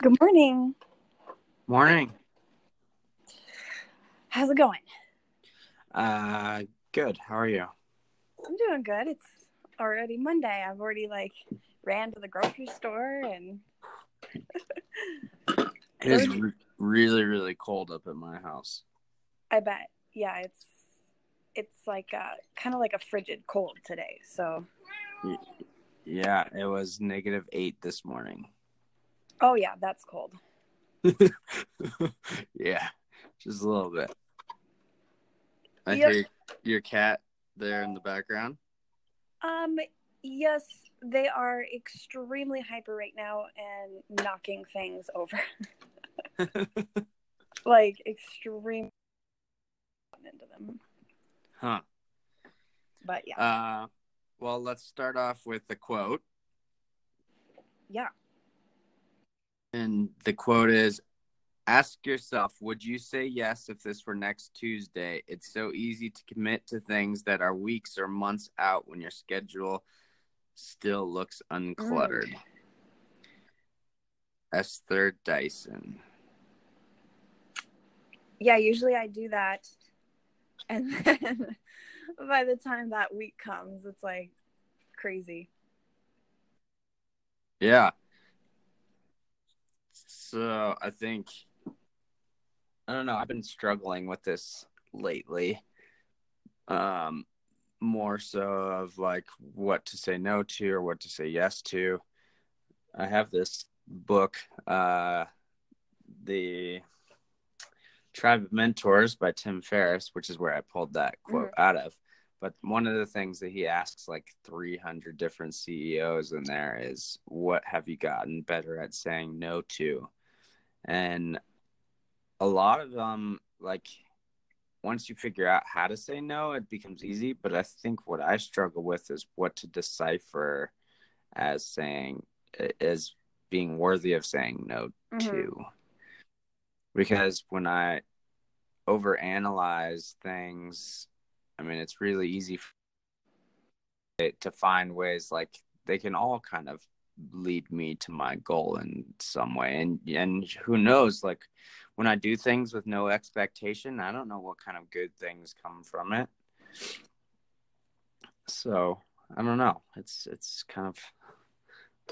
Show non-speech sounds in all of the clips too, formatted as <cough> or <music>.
Good morning. Morning. How's it going? Uh, good. How are you? I'm doing good. It's already Monday. I've already like ran to the grocery store and It is <laughs> really, really cold up at my house. I bet. Yeah, it's it's like uh kind of like a frigid cold today. So, Yeah, it was negative eight this morning. oh yeah, that's cold. <laughs> yeah, just a little bit. I Yep. hear your cat there in the background. Um yes, they are extremely hyper right now and knocking things over. <laughs> like extreme into them. Huh. But yeah. Uh, well, let's start off with the quote. yeah. And the quote is Ask yourself, would you say yes if this were next Tuesday? It's so easy to commit to things that are weeks or months out when your schedule still looks uncluttered. Esther Dyson. yeah, usually I do that. And <laughs> then by the time that week comes, it's like crazy. Yeah. So I think I don't know, I've been struggling with this lately. Um more so of like what to say no to or what to say yes to. I have this book, uh the Tribe of Mentors by Tim Ferriss, which is where I pulled that quote out of. But one of the things that he asks like 300 different CEOs in there is, What have you gotten better at saying no to? And a lot of them, like, once you figure out how to say no, it becomes easy. But I think what I struggle with is what to decipher as saying, as being worthy of saying no Mhm. to. Because when I overanalyze things, I mean, it's really easy to find ways like they can all kind of lead me to my goal in some way. And and who knows, like when I do things with no expectation, I don't know what kind of good things come from it. So I don't know. It's it's kind of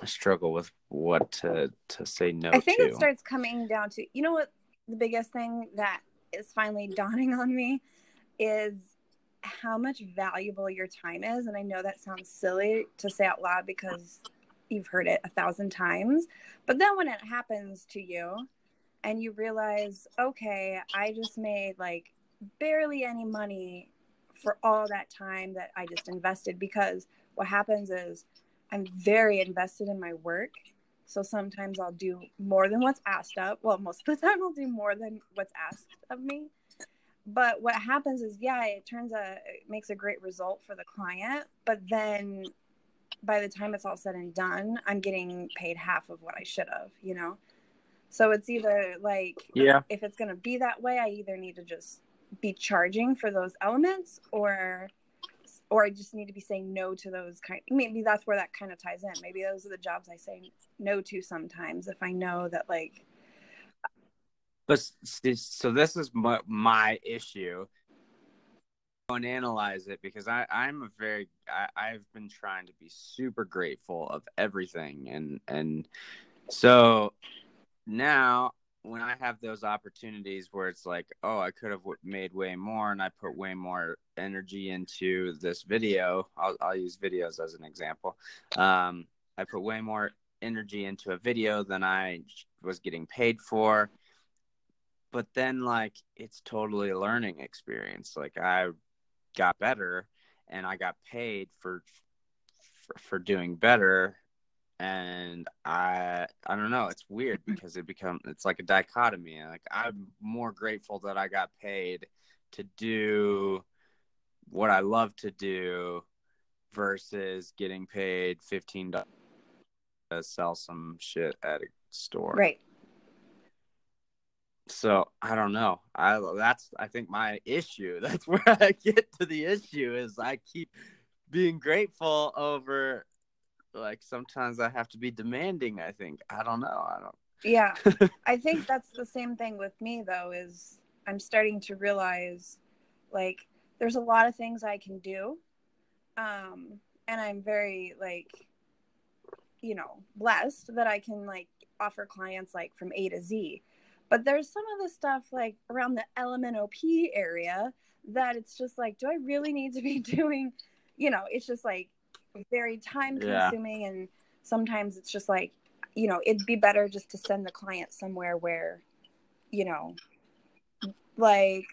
I struggle with what to to say no I think to. it starts coming down to you know what the biggest thing that is finally <laughs> dawning on me is how much valuable your time is. And I know that sounds silly to say out loud because you've heard it a thousand times. But then when it happens to you and you realize, okay, I just made like barely any money for all that time that I just invested because what happens is I'm very invested in my work. So sometimes I'll do more than what's asked of. Well, most of the <laughs> time I'll do more than what's asked of me. But what happens is, yeah, it turns a it makes a great result for the client, but then by the time it's all said and done, I'm getting paid half of what I should have, you know? So it's either like Yeah. if it's going to be that way, I either need to just be charging for those elements or or I just need to be saying no to those kind maybe that's where that kind of ties in. Maybe those are the jobs I say no to sometimes if I know that like But so this is my, my issue. And analyze it because I I'm a very I, I've been trying to be super grateful of everything and and so now when I have those opportunities where it's like oh I could have w- made way more and I put way more energy into this video I'll I'll use videos as an example. Um I put way more energy into a video than I was getting paid for. But then like it's totally a learning experience. Like i got better and i got paid for for, for doing better and i i don't know it's weird mm-hmm. because it become it's like a dichotomy like i'm more grateful that i got paid to do what i love to do versus getting paid $15 to sell some shit at a store right. so I don't know. I that's I think my issue. <laughs> That's where I get to the issue is I keep being grateful over like sometimes I have to be demanding, I think. I don't know. I don't Yeah. <laughs> I think that's the same thing with me though is I'm starting to realize like there's a lot of things I can do. Um and I'm very like you know, blessed that I can like offer clients like from A to Z. But there's some of the stuff like around the LMNOP area that it's just like, do I really need to be <laughs> doing? You know, it's just like very time consuming. Yeah. And sometimes it's just like, you know, it'd be better just to send the client somewhere where, you know, like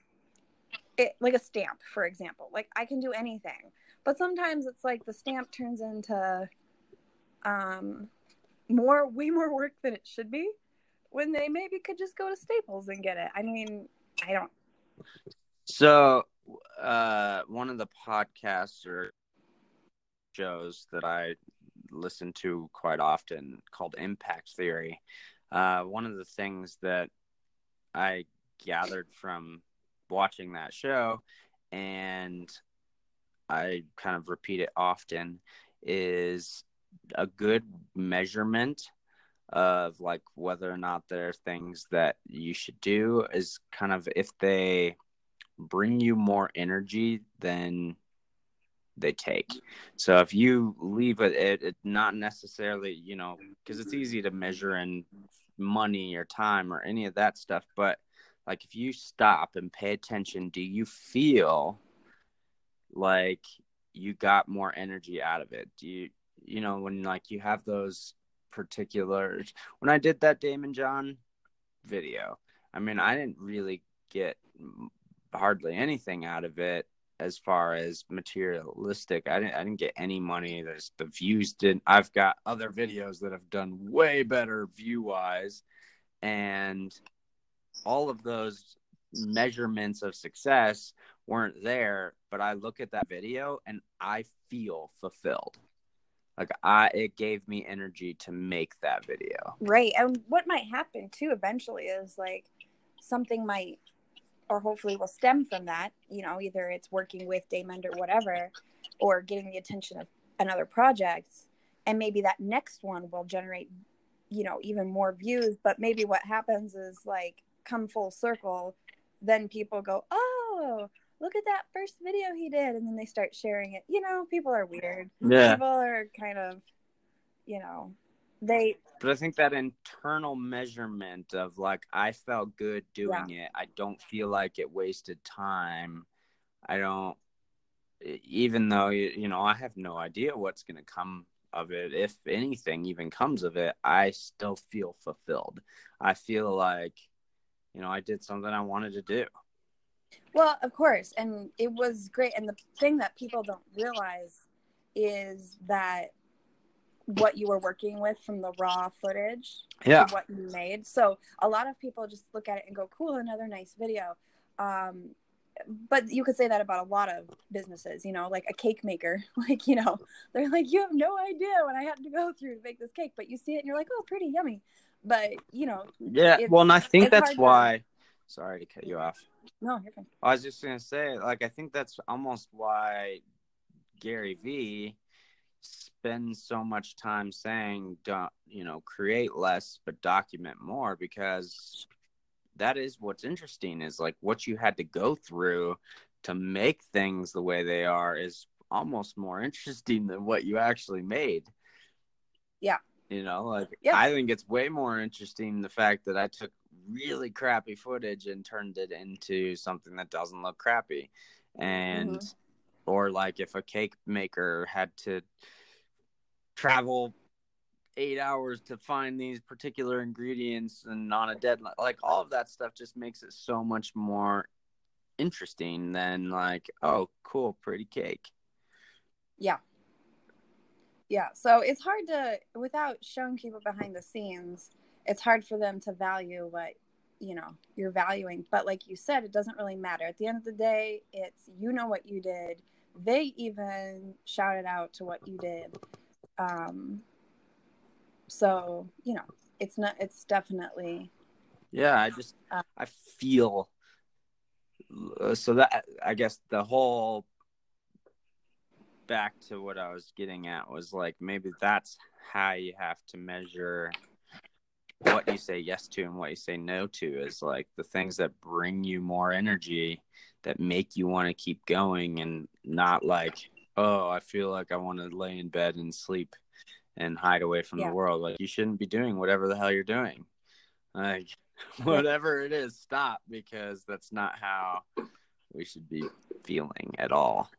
it, like a stamp, for example. Like I can do anything, but sometimes it's like the stamp turns into um, more, way more work than it should be when they maybe could just go to Staples and get it. I mean, I don't. So, uh, one of the podcasts or shows that I listen to quite often called Impact Theory. Uh, one of the things that I gathered from watching that show, and I kind of repeat it often, is a good measurement of like whether or not there are things that you should do is kind of if they bring you more energy than they take. So if you leave it, it, it not necessarily, you know, because it's easy to measure in money or time or any of that stuff, but like if you stop and pay attention, do you feel like you got more energy out of it? Do you you know, when like you have those particular when I did that Daymond John video, I mean, I didn't really get hardly anything out of it as far as materialistic. I didn't I didn't get any money. There's the views didn't I've got other videos that have done way better view wise and all of those measurements of success weren't there, but I look at that video and I feel fulfilled like i it gave me energy to make that video right and what might happen too eventually is like something might or hopefully will stem from that you know either it's working with Daymond or whatever or getting the attention of another project. And maybe that next one will generate you know even more views. But maybe what happens is like come full circle then people go oh look at that first video he did. And then they start sharing it. You know people are weird. Yeah. People are kind of you know they but i think that internal measurement of like i felt good doing yeah. it i don't feel like it wasted time i don't even though you know i have no idea what's going to come of it if anything even comes of it i still feel fulfilled i feel like you know i did something i wanted to do well, of course. And it was great. And the thing that people don't realize is that what you were working with from the raw footage yeah. what you made. So a lot of people just look at it and go, cool, another nice video. Um, but you could say that about a lot of businesses, you know, like a cake maker. <laughs> Like, you know, they're like, you have no idea what I had to go through to make this cake, but you see it and you're like, oh, pretty yummy. But, you know, yeah. Well, and I think that's why. To... Sorry to cut you off. No, you're fine. I was just gonna say, like, I think that's almost why Gary Vee spends so much time saying, "Don't you know, create less but document more," because that is what's interesting. Is like what you had to go through to make things the way they are is almost more <laughs> interesting than what you actually made. Yeah. You know, like yep. I think it's way more interesting the fact that I took really crappy footage and turned it into something that doesn't look crappy. And mm-hmm. Or like if a cake maker had to travel eight hours to find these particular ingredients and on a deadline like all of that stuff just makes it so much more interesting than like oh cool pretty cake. Yeah. Yeah so it's hard to without showing people behind the scenes it's hard for them to value what you know you're valuing. But like you said it doesn't really matter. At the end of the day it's you know what you did they even shouted out to what you did. Um so you know it's not it's definitely Yeah, I just Uh, I feel uh, so that I guess the whole back to what I was getting at was like maybe that's how you have to measure what you say yes to and what you say no to is like the things that bring you more energy that make you want to keep going and not like oh I feel like I want to lay in bed and sleep and hide away from Yeah. the world like you shouldn't be doing whatever the hell you're doing like <laughs> whatever it is stop because that's not how we should be feeling at all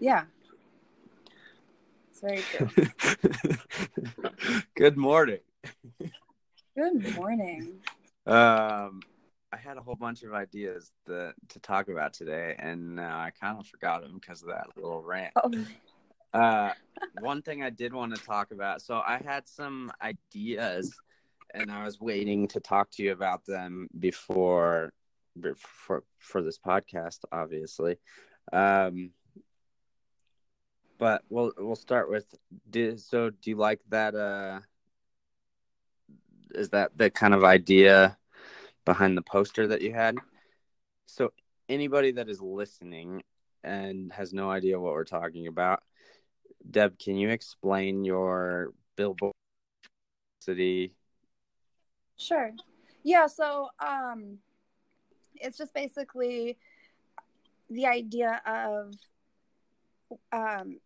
Yeah. It's very true. <laughs> good morning Good morning. um i had a whole bunch of ideas that, to talk about today and uh, i kind of forgot them because of that little rant Oh, Uh, one thing I did want to talk about. So I had some ideas, and I was waiting to talk to you about them before, for for this podcast, obviously. Um, but we'll we'll start with. Do, so, do you like that? Uh, is that the kind of idea behind the poster that you had? So, anybody that is listening and has no idea what we're talking about, Deb, can you explain your billboard city? Sure. Yeah, so um it's just basically the idea of um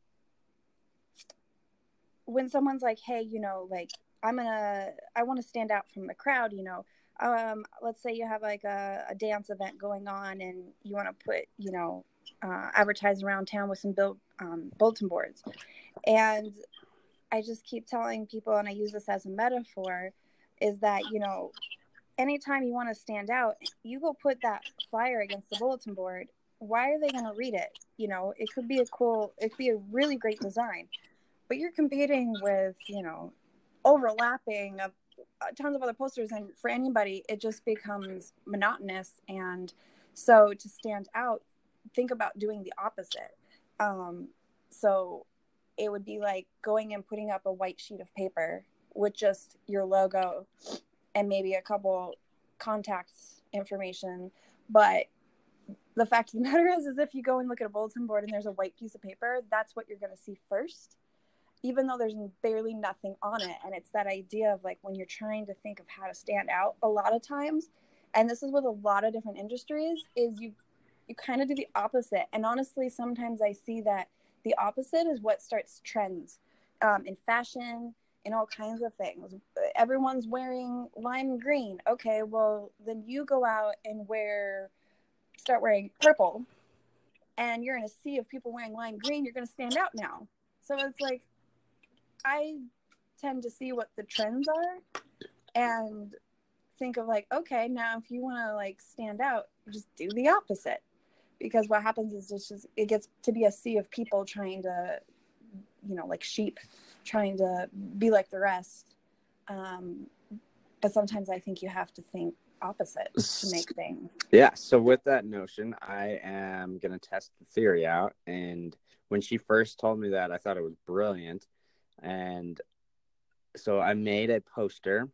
when someone's like, "Hey, you know, like I'm going to I want to stand out from the crowd, you know. Um let's say you have like a, a dance event going on and you want to put, you know, uh, advertise around town with some um, bulletin boards. And I just keep telling people, and I use this as a metaphor, is that you know, anytime you want to stand out, you go put that flyer against the bulletin board. Why are they going to read it? You know, it could be a cool, it could be a really great design, but you're competing with you know, overlapping of tons of other posters, and for anybody, it just becomes monotonous. And so, to stand out, think about doing the opposite. Um, so it would be like going and putting up a white sheet of paper with just your logo and maybe a couple contacts information. But the fact of the <laughs> matter is, is if you go and look at a bulletin board and there's a white piece of paper, that's what you're going to see first, even though there's barely nothing on it. And it's that idea of like when you're trying to think of how to stand out, a lot of times, and this is with a lot of different industries, is you you kind of do the opposite. And honestly, sometimes I see that the opposite is what starts trends um, in fashion, in all kinds of things. Everyone's wearing lime green. Okay, well, then you go out and wear, start wearing purple, and you're in a sea of people wearing lime green. You're going to stand out now. So it's like, I tend to see what the trends are and think of like, okay, now if you want to like stand out, just do the opposite because what happens is it's just it gets to be a sea of people trying to you know like sheep trying to be like the rest um but sometimes i think you have to think opposite to make things Yeah. So with that notion, I am gonna test the theory out. And when she first told me that, I thought it was brilliant. And so I made a poster,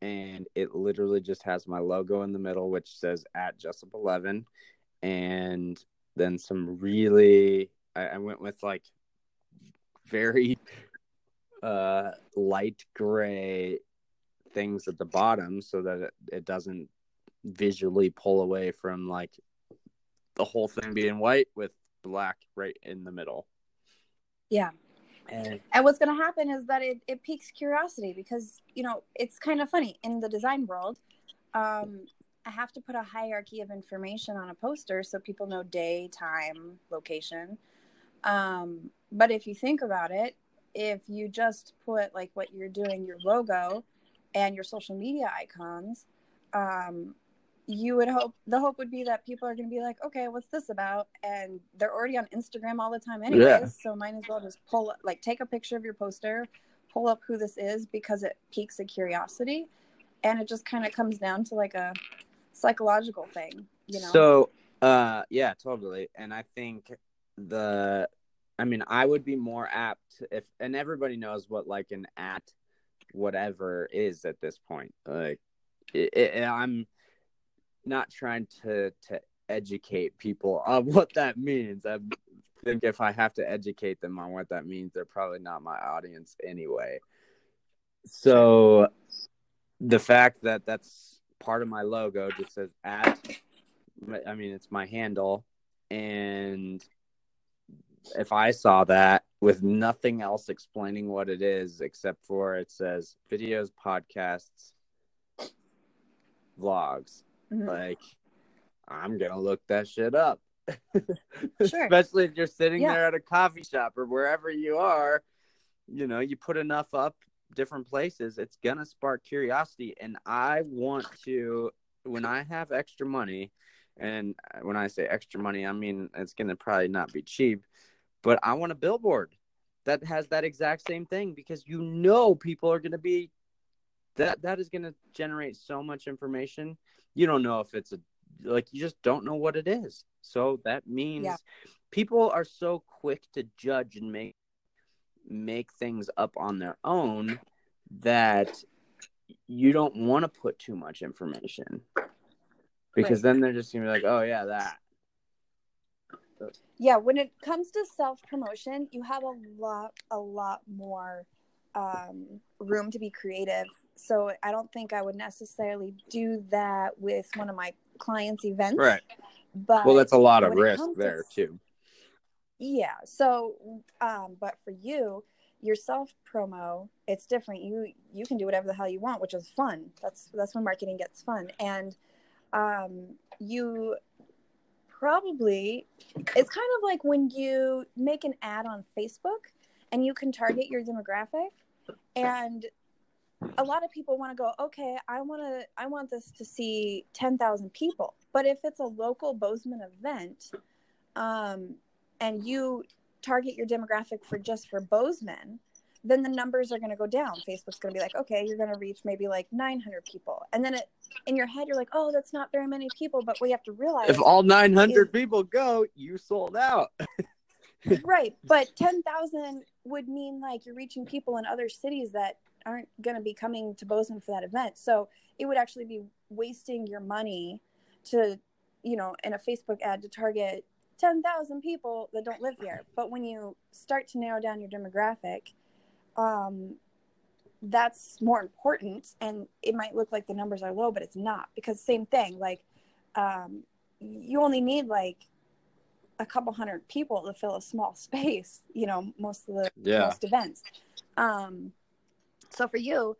and it literally just has my logo in the middle, which says at Jessup Eleven, and then some really I, I went with like very uh light gray things at the bottom so that it, it doesn't visually pull away from like the whole thing being white with black right in the middle. yeah And and what's going to happen is that it, it piques curiosity because you know it's kind of funny. In the design world um i have to put a hierarchy of information on a poster so people know day time location. Um but if you think about it if you just put like what you're doing your logo and your social media icons um you would hope the hope would be that people are going to be like okay what's this about and they're already on instagram all the time anyways Yeah. so might as well just pull like take a picture of your poster pull up who this is because it piques a curiosity and it just kind of comes down to like a psychological thing you know So, uh, yeah, totally. And I think the, I mean, I would be more apt if, and everybody knows what like an at whatever is at this point. Like, it, it, I'm not trying to to educate people on <laughs> what that means. I think if I have to educate them on what that means, they're probably not my audience anyway. So the fact that that's part of my logo just says at I mean it's my handle and if I saw that with nothing else explaining what it is except for it says videos, podcasts, vlogs. Mm-hmm. Like I'm gonna look that shit up. <laughs> Sure. Especially if you're sitting yeah. there at a coffee shop or wherever you are, you know, you put enough up different places, it's gonna spark curiosity. And I want to when I have extra money, and when I say extra money, I mean it's gonna probably not be cheap, but I want a billboard that has that exact same thing because you know people are gonna be that that is gonna generate so much information. You don't know if it's a like you just don't know what it is. So that means yeah. people are so quick to judge and make make things up on their own that you don't want to put too much information because right. then they're just gonna be like, oh yeah, that. Yeah, when it comes to self promotion, you have a lot, a lot more um, room to be creative. So I don't think I would necessarily do that with one of my clients' events. Right. But well, that's a lot of risk there to, too. Yeah. So, um, but for you, your self promo, it's different. You you can do whatever the hell you want, which is fun. That's that's when marketing gets fun. And um, you probably it's kind of like when you make an ad on Facebook and you can target your demographic and a lot of people want to go okay i want to i want this to see 10,000 people. But if it's a local bozeman event um, and you target your demographic for just for bozeman then the numbers are going to go down. Facebook's going to be like okay you're going to reach maybe like 900 people. And then it in your head you're like oh that's not very many people but we have to realize if all 900 is, people go you sold out. Right but 10,000 would mean like you're reaching people in other cities that aren't going to be coming to Bozeman for that event. So it would actually be wasting your money to, you know, in a Facebook ad to target 10,000 people that don't live here. But when you start to narrow down your demographic, um, that's more important. And it might look like the numbers are low, but it's not because same thing, like, um, you only need like a couple hundred people to fill a small <laughs> space, you know, most of the yeah. most events. Um, so for you,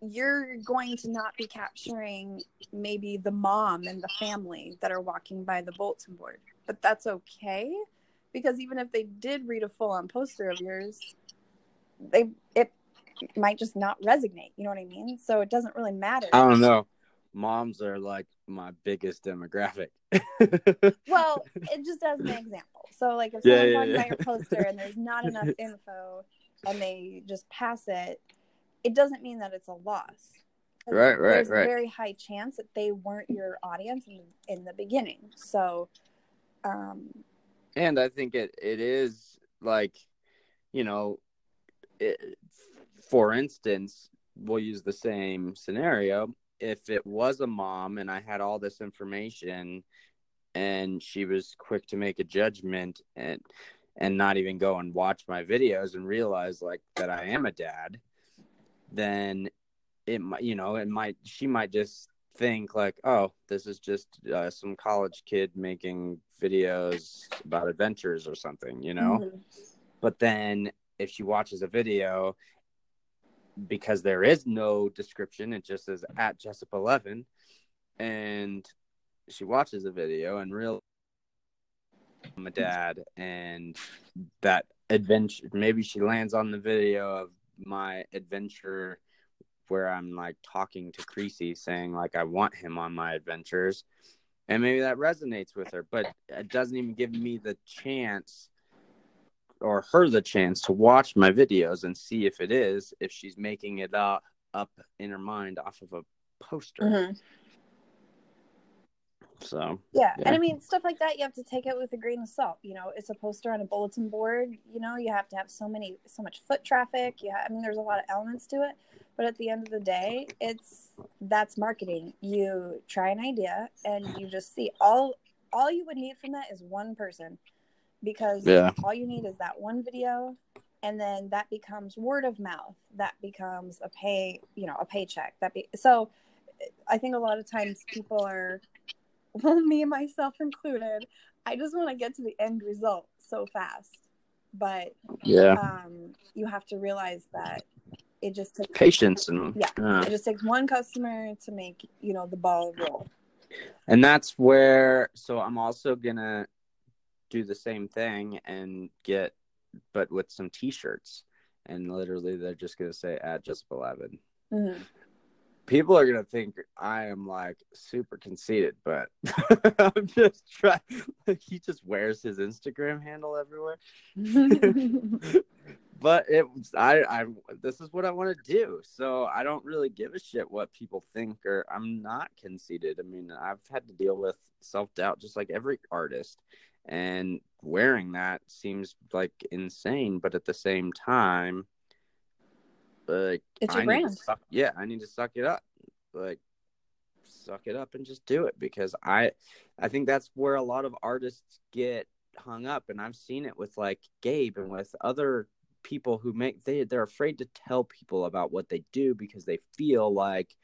you're going to not be capturing maybe the mom and the family that are walking by the bulletin board, but that's okay because even if they did read a full on poster of yours, they it might just not resonate. You know what I mean? So it doesn't really matter. I don't know. Moms are like my biggest demographic. <laughs> well, it just as an example. So like if someone's yeah, yeah, yeah. about your poster and there's not enough <laughs> info and they just pass it, it doesn't mean that it's a loss. Right, right, There's right. a very high chance that they weren't your audience in, in the beginning. So, um, and I think it it is like, you know, it, for instance, we'll use the same scenario. If it was a mom and I had all this information and she was quick to make a judgment and and not even go and watch my videos and realize like that I am a dad, then it might you know it might she might just think like oh this is just uh, some college kid making videos about adventures or something you know mm-hmm. but then if she watches a video because there is no description it just says at jessup 11 and she watches a video and real I'm dad and that adventure maybe she lands on the video of my adventure where I'm like talking to Creasy saying like I want him on my adventures. And maybe that resonates with her, but it doesn't even give me the chance or her the chance to watch my videos and see if it is, if she's making it up, up in her mind off of a poster. Mm-hmm. So yeah. yeah. and I mean stuff like that. You have to take it with a grain of salt. You know, it's a poster on a bulletin board. You know, you have to have so many, so much foot traffic. Yeah, I mean, there's a lot of elements to it. But at the end of the day, it's that's marketing. You try an idea and you just see all all you would need from that is one person because Yeah. all you need is that one video and then that becomes word of mouth that becomes a pay you know a paycheck that be so i think a lot of times people are well me myself included i just want to get to the end result so fast but Yeah. um you have to realize that it just takes Patience and Yeah. uh, it just takes one customer to make you know the ball roll and that's where so i'm also gonna do the same thing and get but with some t-shirts and literally they're just gonna say at just beloved Mhm. People are gonna think i am like super conceited but <laughs> i'm just trying he just wears his instagram handle everywhere <laughs> but it I I this is what I want to do. So I don't really give a shit what people think or I'm not conceited. I mean, I've had to deal with self-doubt just like every artist and wearing that seems like insane, but at the same time like It's your I brand. suck, yeah, I need to suck it up. Like suck it up and just do it because I I think that's where a lot of artists get hung up and I've seen it with like Gabe and with other people who make they they're afraid to tell people about what they do because they feel like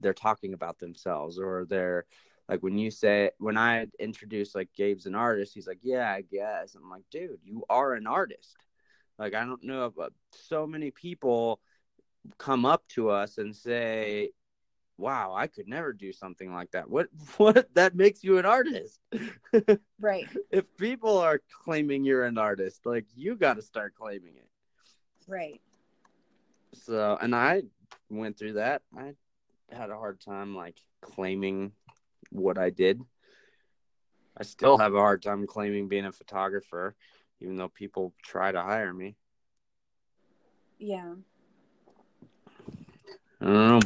they're talking about themselves or they're like when you say when I introduce like Gabe's an artist, he's like, Yeah, I guess. I'm like, dude, you are an artist. Like I don't know but so many people come up to us and say, Wow, I could never do something like that. What <laughs> what that makes you an artist? <laughs> right if people are claiming you're an artist, like you got to start claiming it. right So, and I went through that. I had a hard time like claiming what I did. I still oh. have a hard time claiming being a photographer, even though people try to hire me. yeah I.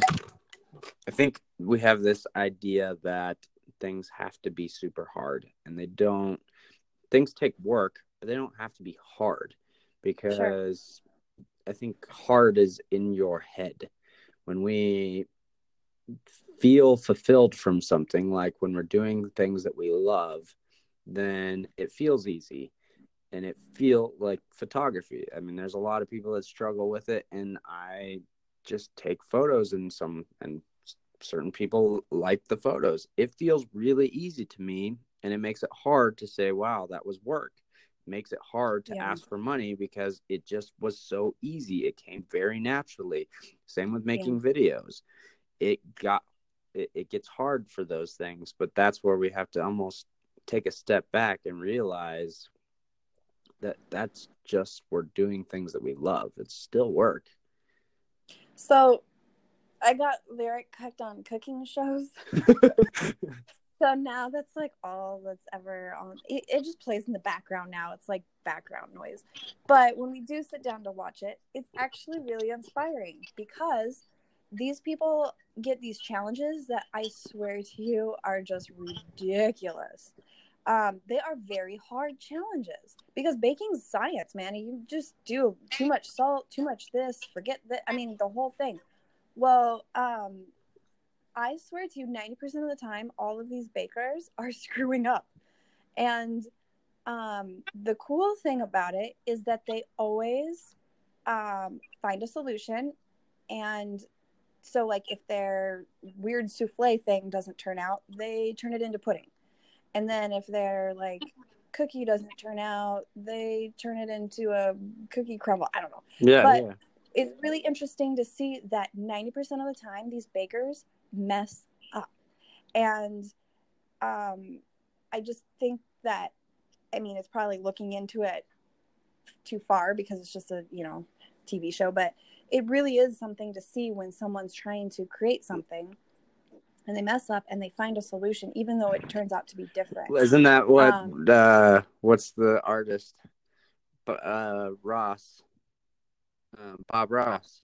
I think we have this idea that things have to be super hard, and they don't. Things take work, but they don't have to be hard because I think hard is in your head. When we feel fulfilled from something, like when we're doing things that we love, then it feels easy and it feel like photography. I mean, there's a lot of people that struggle with it, and I just take photos and some and certain people like the photos. It feels really easy to me and it makes it hard to say, wow, that was work. It makes it hard to Yeah. ask for money because it just was so easy. It came very naturally. Same with making videos. It got it, it gets hard for those things, but that's where we have to almost take a step back and realize that that's just we're doing things that we love. It's still work. So I got very hooked on cooking shows. <laughs> So now that's like all that's ever on. It, it just plays in the background now. It's like background noise. But when we do sit down to watch it, it's actually really inspiring because these people get these challenges that I swear to you are just ridiculous. Um, they are very hard challenges because baking's science, man. You just do too much salt, too much this, forget that. I mean, the whole thing. Well, um, I swear to you, 90% of the time, all of these bakers <laughs> are screwing up. And um, the cool thing about it is that they always um, find a solution. And so, like, if their weird souffle thing doesn't turn out, they turn it into pudding. And then if their like cookie doesn't turn out, they turn it into a cookie crumble. I don't know Yeah, But- yeah. it's really interesting to see that 90% of the time these bakers mess up and um, i just think that i mean it's probably looking into it too far because it's just a you know tv show but it really is something to see when someone's trying to create something and they mess up and they find a solution even though it turns out to be different. Isn't that what Um, uh what's the artist uh Ross um, Bob Ross?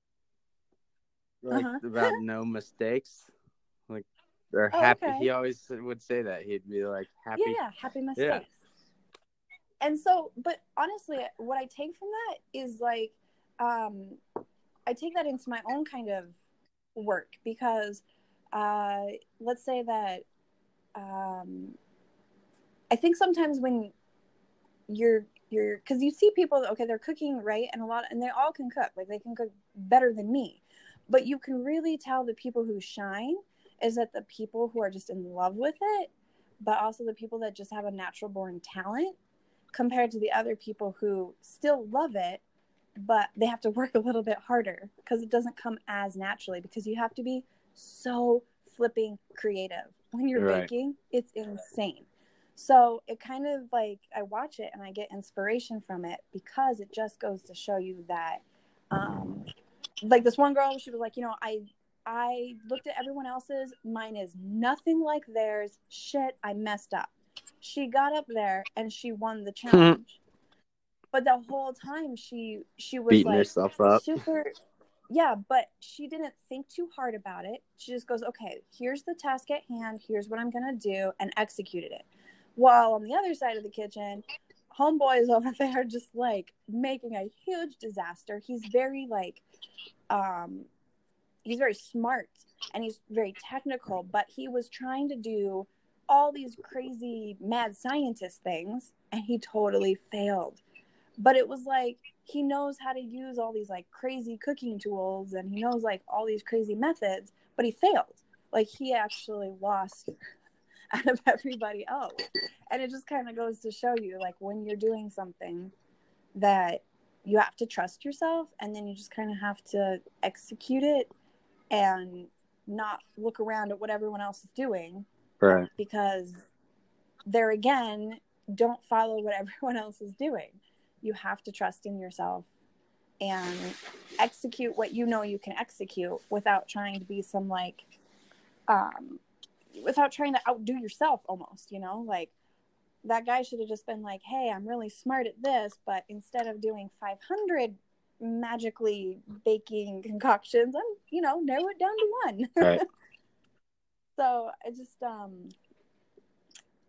Like Uh-huh. about no <laughs> mistakes? Like they're Oh, happy. okay. he always would say that. He'd be like happy. Yeah, yeah, happy mistakes. And so, but honestly, what I take from that is like, um, I take that into my own kind of work because uh, let's say that um, I think sometimes when you're you're because you see people okay they're cooking right and a lot and they all can cook like they can cook better than me. But you can really tell the people who shine is that the people who are just in love with it but also the people that just have a natural born talent compared to the other people who still love it but they have to work a little bit harder because it doesn't come as naturally because you have to be so flipping creative. When you're right. baking it's insane. So it kind of like i watch it and i get inspiration from it because it just goes to show you that um like this one girl she was like you know i i looked at everyone else's. Mine is nothing like theirs. Shit i messed up. She got up there and she won the <laughs> challenge. But the whole time she she was beating like herself up. super yeah but she didn't think too hard about it. She just goes okay here's the task at hand. Here's what i'm gonna do and executed it. While on the other side of the kitchen homeboy is over <laughs> there just like making a huge disaster. He's very like um he's very smart and he's very technical but he was trying to do all these crazy mad scientist things and he totally failed. But it was like he knows how to use all these like crazy cooking tools and he knows like all these crazy methods but he failed. Like he actually lost <laughs> out of everybody else. And it just kind of goes to show you like when you're doing something that you have to trust yourself and then you just kind of have to execute it and not look around at what everyone else is doing right. because there again don't follow what <laughs> everyone else is doing you have to trust in yourself and execute what you know you can execute without trying to be some like um without trying to outdo yourself almost you know like that guy should have just been like hey i'm really smart at this but instead of doing 500 magically baking concoctions i'm you know narrow it down to one right. <laughs> so i just um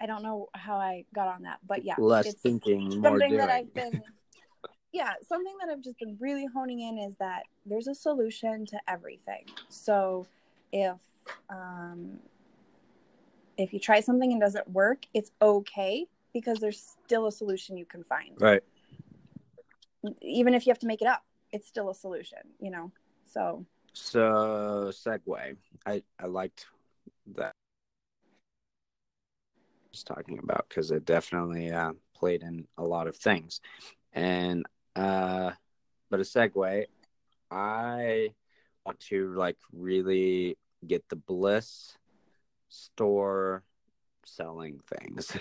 I don't know how I got on that, but yeah, less it's thinking, more something doing. that I've been, <laughs> yeah, something that I've just been really honing in is that there's a solution to everything. So if um, if you try something and doesn't work, it's okay because there's still a solution you can find. Right. Even if you have to make it up, it's still a solution. You know. So. So segue. I I liked that was talking about because it definitely uh, played in a lot of things. And uh, but a segue, I want to like really get the Bliss store selling things.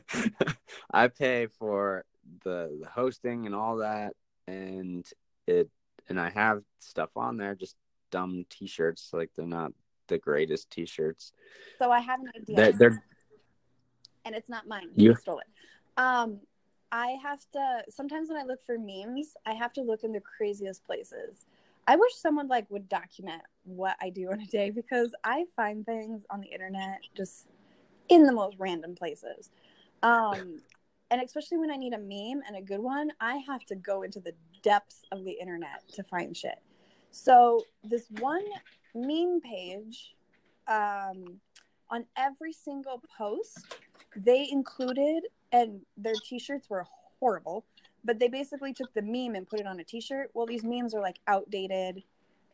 <laughs> I pay for the, the hosting and all that, and it and I have stuff on there, just dumb T-shirts, like they're not the greatest T-shirts. So I have an idea. They're, they're and it's not mine. You stole it. Um, I have to sometimes when I look for memes, I have to look in the craziest places. I wish someone like would document what I do in a day because I find things on the internet just in the most random places. Um, and especially when I need a meme and a good one, I have to go into the depths of the internet to find shit. So this one meme page, um, on every single post, they included, and their t-shirts were horrible, but they basically took the meme and put it on a t-shirt. Well, these memes are like outdated.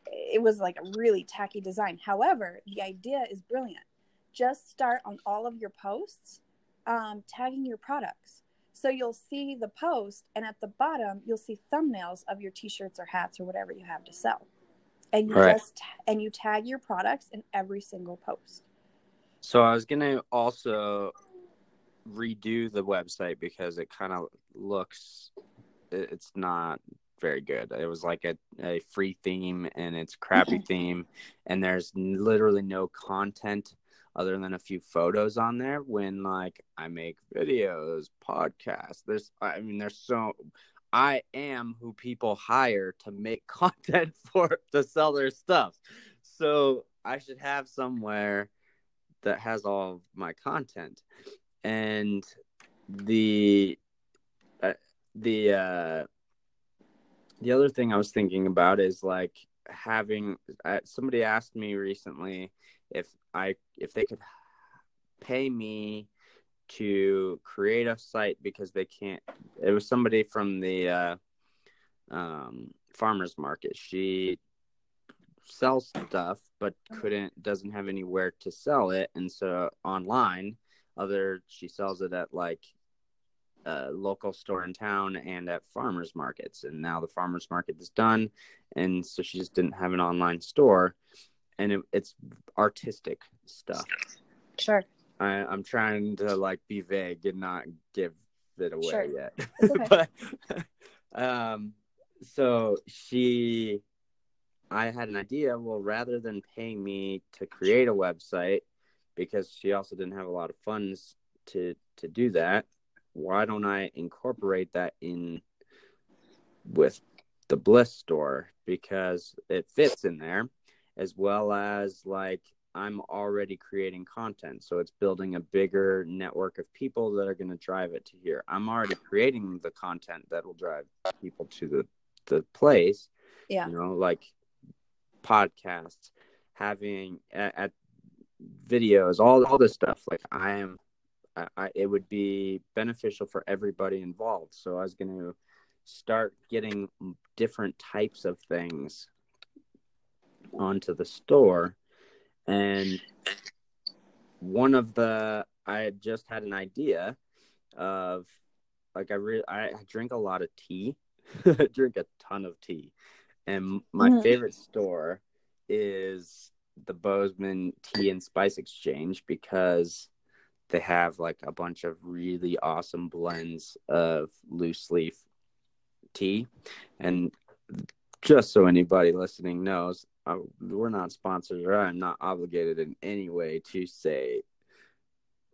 It was like a really tacky design. However, the idea is brilliant. Just start on all of your posts um, tagging your products. So you'll see the post, and at the bottom, you'll see thumbnails of your t-shirts or hats or whatever you have to sell. And you right. just and you tag your products in every single post. So I was gonna also redo the website because it kind of looks it's not very good. It was like a, a free theme and it's crappy <laughs> theme and there's literally no content other than a few photos on there when like I make videos, podcasts. There's I mean there's so I am who people hire to make <laughs> content for to sell their stuff. So I should have somewhere that has all of my content and the uh, the uh the other thing I was thinking about is like having uh, somebody asked me recently if I if they could pay me to create a site because they can't it was somebody from the uh, um, farmers market. She sells stuff but couldn't doesn't have anywhere to sell it. And so online other she sells it at like a local store in town and at farmers markets and now the farmers market is done and so she just didn't have an online store and it, it's artistic stuff Sure. I, i'm trying to like be vague and not give it away Sure. yet okay. <laughs> but um so she i had an idea well rather than paying me to create a website because she also didn't have a lot of funds to to do that. Why don't i incorporate that in with the bliss store? Because it fits in there as well as like i'm already creating content. So it's building a bigger network of people that are going to drive it to here. I'm already creating the content that will drive people to the the place. Yeah. you know like podcasts having at, at videos all all this stuff like i am I, I it would be beneficial for everybody involved. So i was going to start getting different types of things onto the store. And one of the i had just had an idea of like i re- i drink a lot of tea <laughs> drink a ton of tea. And my Mhm. favorite store is the bozeman tea and spice exchange because they have like a bunch of really awesome blends of loose leaf tea. And just so anybody listening knows uh, we're not sponsored or i'm not obligated in any way to say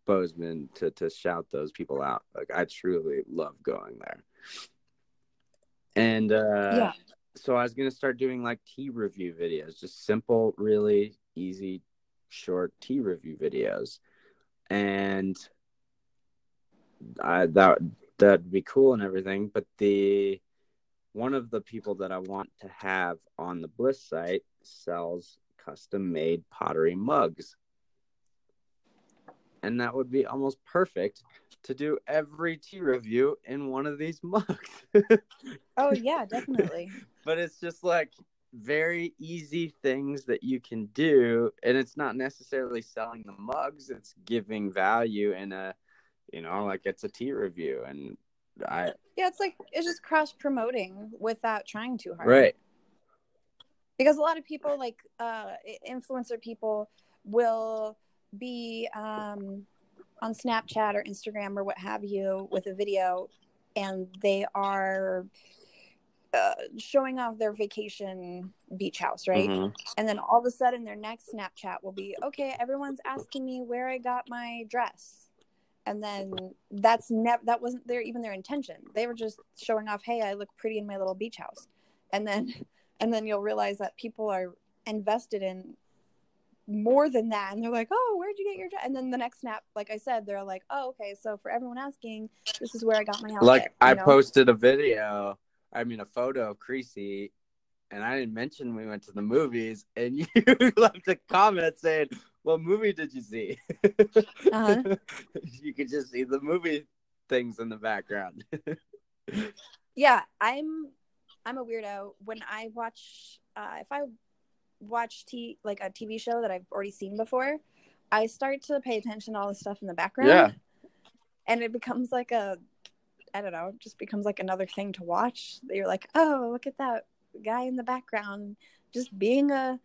bozeman to, to shout those people out. Like i truly love going there. And uh yeah. So I was gonna start doing like tea review videos, just simple, really easy, short tea review videos, and I that that'd be cool and everything. But the one of the people that I want to have on the Bliss site sells custom made pottery mugs, and that would be almost perfect to do every tea review in one of these <laughs> mugs. Oh yeah, definitely. <laughs> but it's just like very easy things that you can do and it's not necessarily selling the mugs it's giving value in a you know like it's a tea review and i Yeah, it's like it's just cross promoting without trying too hard. right because a lot of people like uh influencer people will be um on snapchat or instagram or what have you with a video and they are uh, showing off their vacation beach house right? Mhm. and then all of a sudden their next snapchat will be okay everyone's asking me where i got my dress. And then that's never that wasn't their even their intention. They were just showing off hey i look pretty in my little beach house. And then <laughs> and then you'll realize that people are invested in more than that and they're like oh where'd you get your and then the next snap like i said they're like oh okay so for everyone asking this is where i got my outfit like i know? posted a video i mean a photo of creasy and i didn't mention we went to the movies and <laughs> you left a comment saying what movie did you see Uh-huh. <laughs> you could just see the movie things in the background <laughs> yeah i'm i'm a weirdo when i watch uh if i watch t like a tv show that i've already seen before i start to pay attention to all the stuff in the background Yeah. and it becomes like a i don't know just becomes like another thing to watch you're like oh look at that guy in the background just being a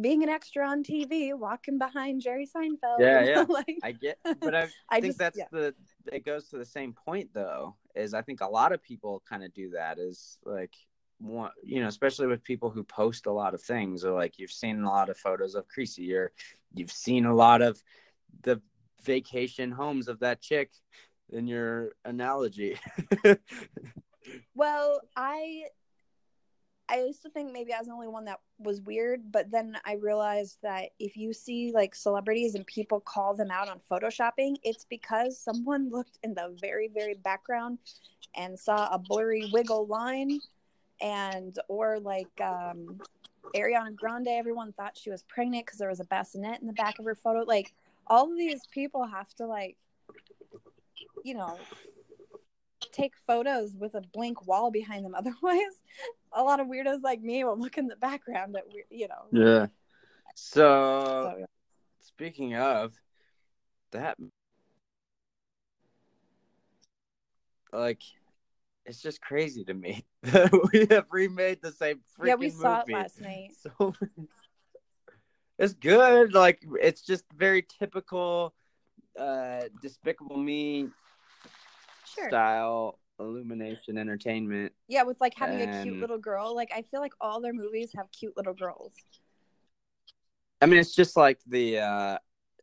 being an extra on tv walking behind jerry seinfeld Yeah, <laughs> yeah. <laughs> like I get, <laughs> but I, I think just- that's yeah. the. It goes to the same point though. Is I think a lot of people kind of do that. Is like, you know, especially with people who post a lot of things, or like you've seen a lot of photos of Creasy, or you've seen a lot of the vacation homes of that chick in your analogy. Well, I I used to think maybe I was the only one that was weird, but then I realized that if you see like celebrities and people call them out on photoshopping, it's because someone looked in the very very background and saw a blurry wiggle line and or like um Ariana Grande, everyone thought she was pregnant because there was a bassinet in the back of her photo. Like all of these people have to like, you know, take photos with a blank wall behind them. <laughs> Otherwise, a lot of weirdos like me will look in the background at you know. Yeah. So, so speaking of that, like, it's just crazy to me <laughs> that we have remade the same freaking Yeah, we saw movie. it last night. <laughs> So <laughs> it's good. Like, it's just very typical, uh, Despicable Me Sure. style illumination entertainment. Yeah, with like having a cute little girl. Like I feel like all their movies have cute little girls. I mean, it's just like the uh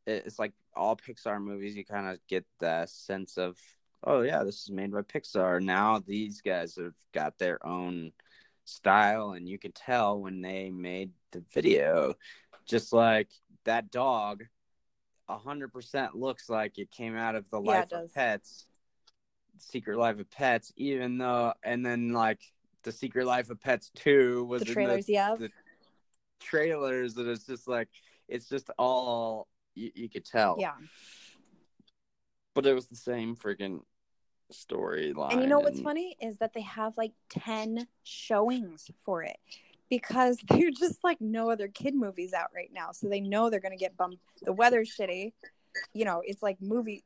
it's like all Pixar movies. You kind of get the sense of, oh yeah, this is made by Pixar. Now these guys have got their own style, and you can tell when they made the video, just like that dog, a hundred percent looks like it came out of the Yeah, Life of Pets, Secret Life of Pets. Even though, and then like the Secret Life of Pets two was The trailers, yeah. the trailers and it's just like it's just all you, you could tell Yeah. but it was the same freaking storyline And you know what's and- funny is that they have like 10 showings for it because <laughs> they're just like no other kid movies out right now. So they know they're going to get bumped. The weather's shitty. You know, it's like movie.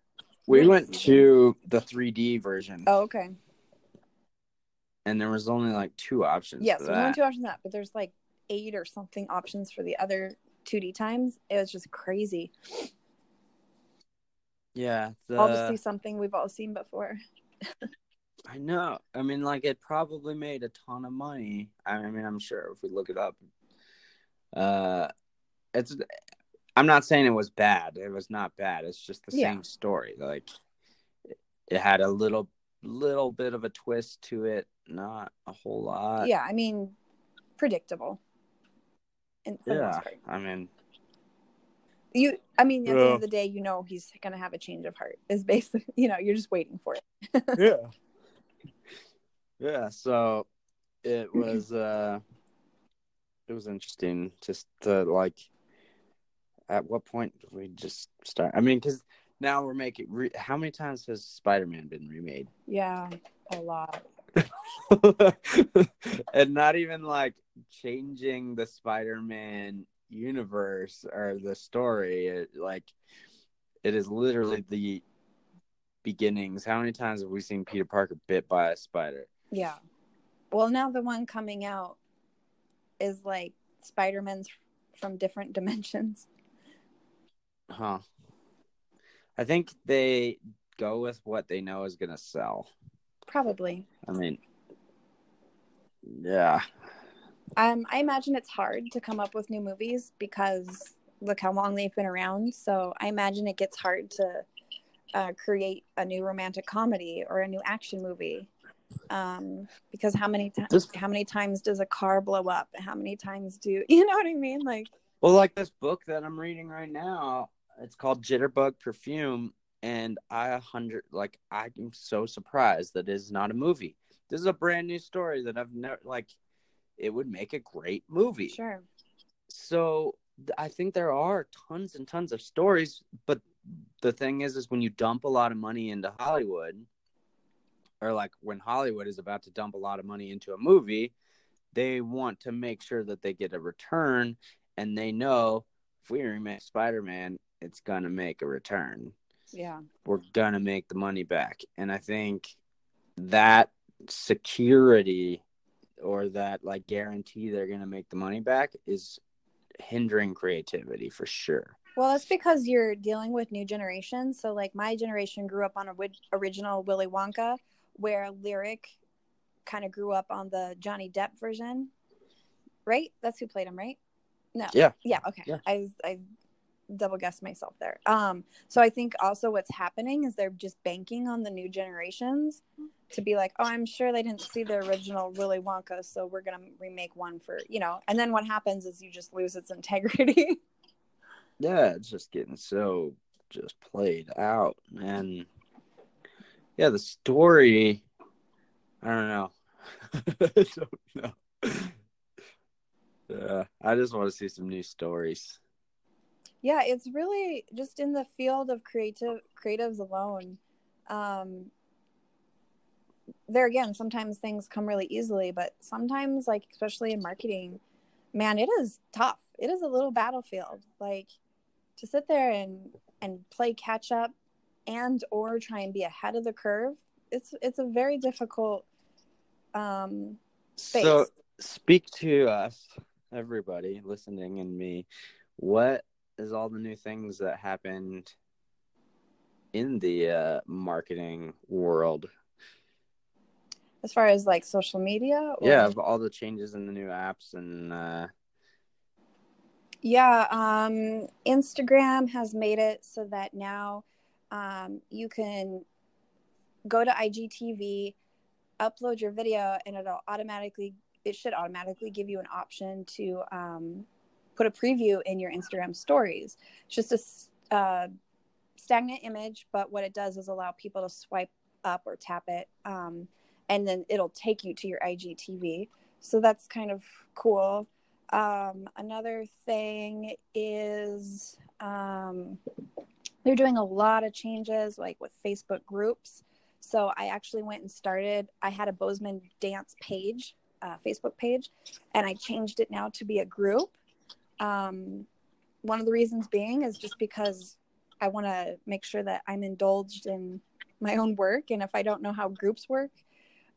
we went to the 3d version Oh, okay. and there was only like two options Yes, for we that. went two options that, but there's like eight or something options for the other 2D times. It was just crazy. yeah the, see something we've all seen before. I know. I mean like it probably made a ton of money. I mean i'm sure if we look it up. Uh it's i'm not saying it was bad. It was not bad. It's just the Yeah. same story. Like it had a little little bit of a twist to it. Not a whole lot. Yeah, I mean, predictable. And for the most yeah i mean You, I mean, at the end of the day, you know he's gonna have a change of heart. Is basically, <laughs> you know, you're just waiting for it. <laughs> yeah yeah so it was uh it was interesting just to like at what point did we just start i mean because now we're making re- how many times has spider-man been remade Yeah, a lot. <laughs> and not even like changing the spider-man universe or the story it, like it is literally the beginnings how many times have we seen peter parker bit by a spider Yeah. Well, now the one coming out is like Spider Man's from different <laughs> dimensions. Huh. I think they go with what they know is going to sell. Probably. I mean, yeah. Um, I imagine it's hard to come up with new movies because look how long they've been around. So I imagine it gets hard to uh, create a new romantic comedy or a new action movie. Um, because how many times This- how many times does a car blow up? How many times do <laughs> you know what I mean? Like Well, like this book that I'm reading right now, it's called Jitterbug Perfume, and I a hundred like I'm so surprised that it is not a movie. This is a brand new story that I've never like. It would make a great movie. sure. so i think there are tons and tons of stories but the thing is is when you dump a lot of money into hollywood or like when hollywood is about to dump a lot of money into a movie they want to make sure that they get a return and they know if we remake spider-man it's gonna make a return Yeah. we're gonna make the money back and i think that security or that like guarantee they're gonna make the money back is hindering creativity for sure Well, that's because you're dealing with new generations. So, like, my generation grew up on a original Willy Wonka, where Lyric kind of grew up on the Johnny Depp version, right? That's who played him, right? No. Yeah. Yeah. Okay. Yeah. I I double guessed myself there. Um. So I think also what's happening is they're just banking on the new generations to be like, oh, I'm sure they didn't see the original Willy Wonka, so we're gonna remake one for you know. And then what happens is you just lose its <laughs> integrity. yeah it's just getting so just played out and yeah the story i don't know <laughs> i don't know <laughs> Yeah, I just want to see some new stories. Yeah, it's really just in the field of creative creatives alone. Um, there again, sometimes things come really easily, but sometimes, like especially in marketing, man, it is tough. It is a little battlefield. Like to sit there and and play catch up and or try and be ahead of the curve. It's it's a very difficult um space. So speak to us, everybody listening and me. What is all the new things that happened in the uh, marketing world? As far as like social media, or... yeah, all the changes in the new apps and. Uh... Yeah, um, Instagram has made it so that now um, you can go to IGTV, upload your video, and it'll automatically it should automatically give you an option to um, put a preview in your Instagram stories. It's just a uh, stagnant image, but what it does is allow people to swipe up or tap it, um, and then it'll take you to your IGTV. So that's kind of cool. Um, another thing is um, they're doing a lot of changes, like with Facebook groups. So I actually went and started. I had a Bozeman dance page uh, Facebook page, and I changed it now to be a group. Um, one of the reasons being is just because I want to make sure that I'm indulged in my own work, and if I don't know how groups work,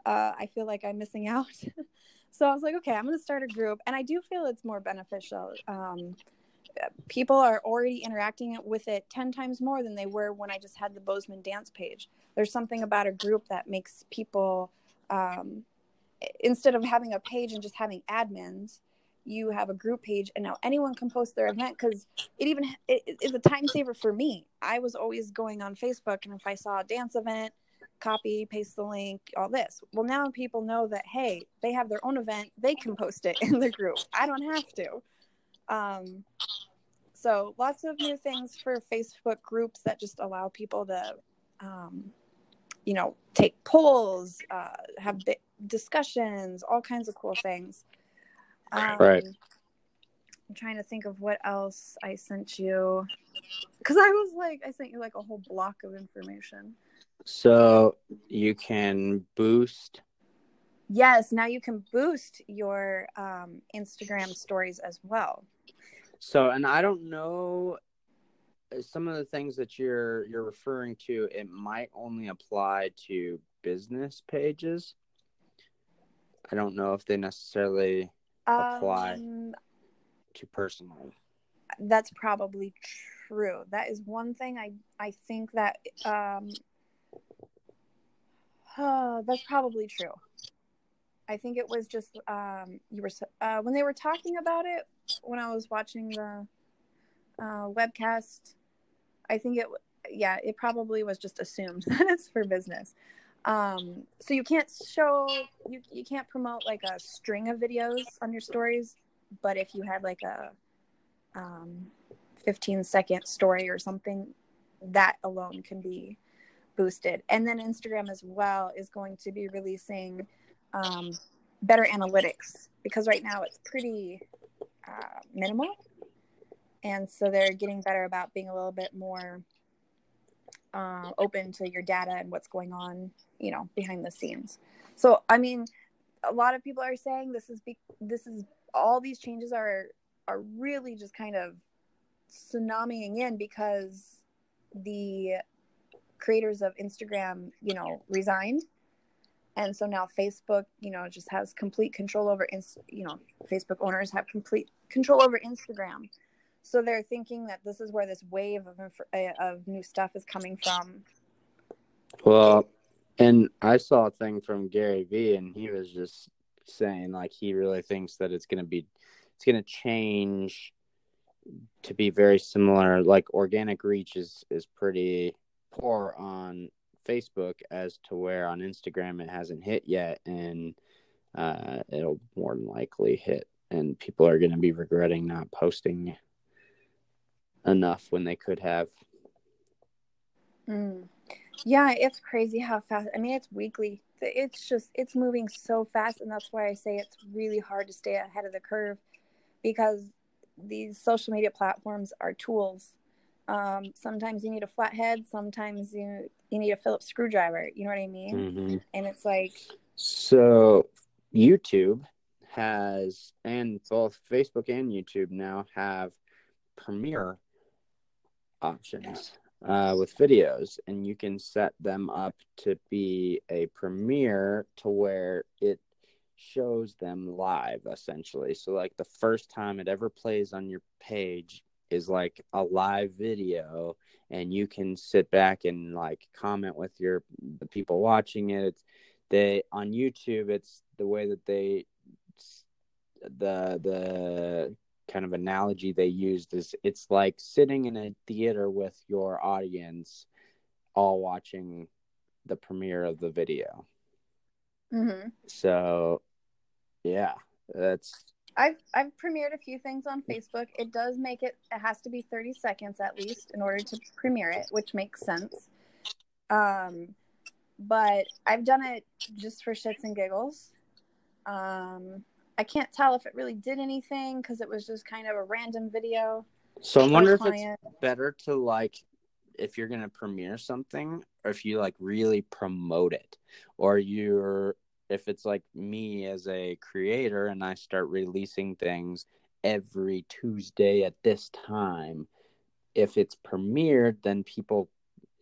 uh, I feel like I'm missing out. <laughs> so I was like, okay, I'm going to start a group, and I do feel it's more beneficial. Um, people are already interacting with it 10 times more than they were when I just had the Bozeman dance page. There's something about a group that makes people um, instead of having a page and just having admins you have a group page and now anyone can post their event because it even it, it's a time saver for me. I was always going on facebook and if i saw a dance event copy paste the link all this. Well now people know that hey they have their own event they can post it in the group. I don't have to. Um, so lots of new things for facebook groups that just allow people to um, you know take polls uh, have discussions, all kinds of cool things. Um, right. I'm trying to think of what else I sent you because I was like, I sent you like a whole block of information. So you can boost. Yes, now you can boost your um, Instagram stories as well. So, and I don't know uh, some of the things that you're you're referring to. It might only apply to business pages. I don't know if they necessarily apply um, to personal. That's probably true. That is one thing I I think that um uh, that's probably true. I think it was just um you were uh, when they were talking about it when I was watching the uh, webcast. I think it yeah it probably was just assumed <laughs> that it's for business um so you can't show you you can't promote like a string of videos on your stories but if you had like a um 15 second story or something that alone can be boosted. And then instagram as well is going to be releasing um, better analytics because right now it's pretty uh, minimal. And so they're getting better about being a little bit more uh, open to your data and what's going on, you know, behind the scenes. So, I mean, a lot of people are saying this is be- this is all these changes are are really just kind of tsunamiing in because the creators of Instagram, you know, resigned. And so now Facebook, you know, just has complete control over, you know, Facebook owners have complete control over Instagram. So they're thinking that this is where this wave of uh, of new stuff is coming from. Well, and I saw a thing from Gary Vee, and he was just saying like he really thinks that it's going to be it's going to change to be very similar. Like organic reach is is pretty poor on Facebook as to where on Instagram it hasn't hit yet, and uh, it'll more than likely hit, and people are going to be regretting not posting enough when they could have. Mm. Yeah, it's crazy how fast. I mean, it's weekly. It's just it's moving so fast, and that's why I say it's really hard to stay ahead of the curve. because these social media platforms are tools. Um, sometimes you need a flathead, sometimes you you need a Phillips screwdriver. You know what I mean? Mm-hmm. And it's like, So YouTube has, and both Facebook and YouTube now have Premiere options uh, with videos, and you can set them up to be a Premiere to where it shows them live essentially. So, like the first time it ever plays on your page is like a live video and you can sit back and like comment with your the people watching it it's they on youtube it's the way that they the the kind of analogy they used is it's like sitting in a theater with your audience all watching the premiere of the video mm-hmm. so yeah that's I've I've premiered a few things on Facebook. It does make it it has to be 30 seconds at least in order to premiere it, which makes sense. Um but I've done it just for shits and giggles. Um I can't tell if it really did anything cuz it was just kind of a random video. so i wonder if it's better to like if you're gonna premiere something or if you like really promote it or you're if it's like me as a creator and i start releasing things every tuesday at this time if it's premiered then people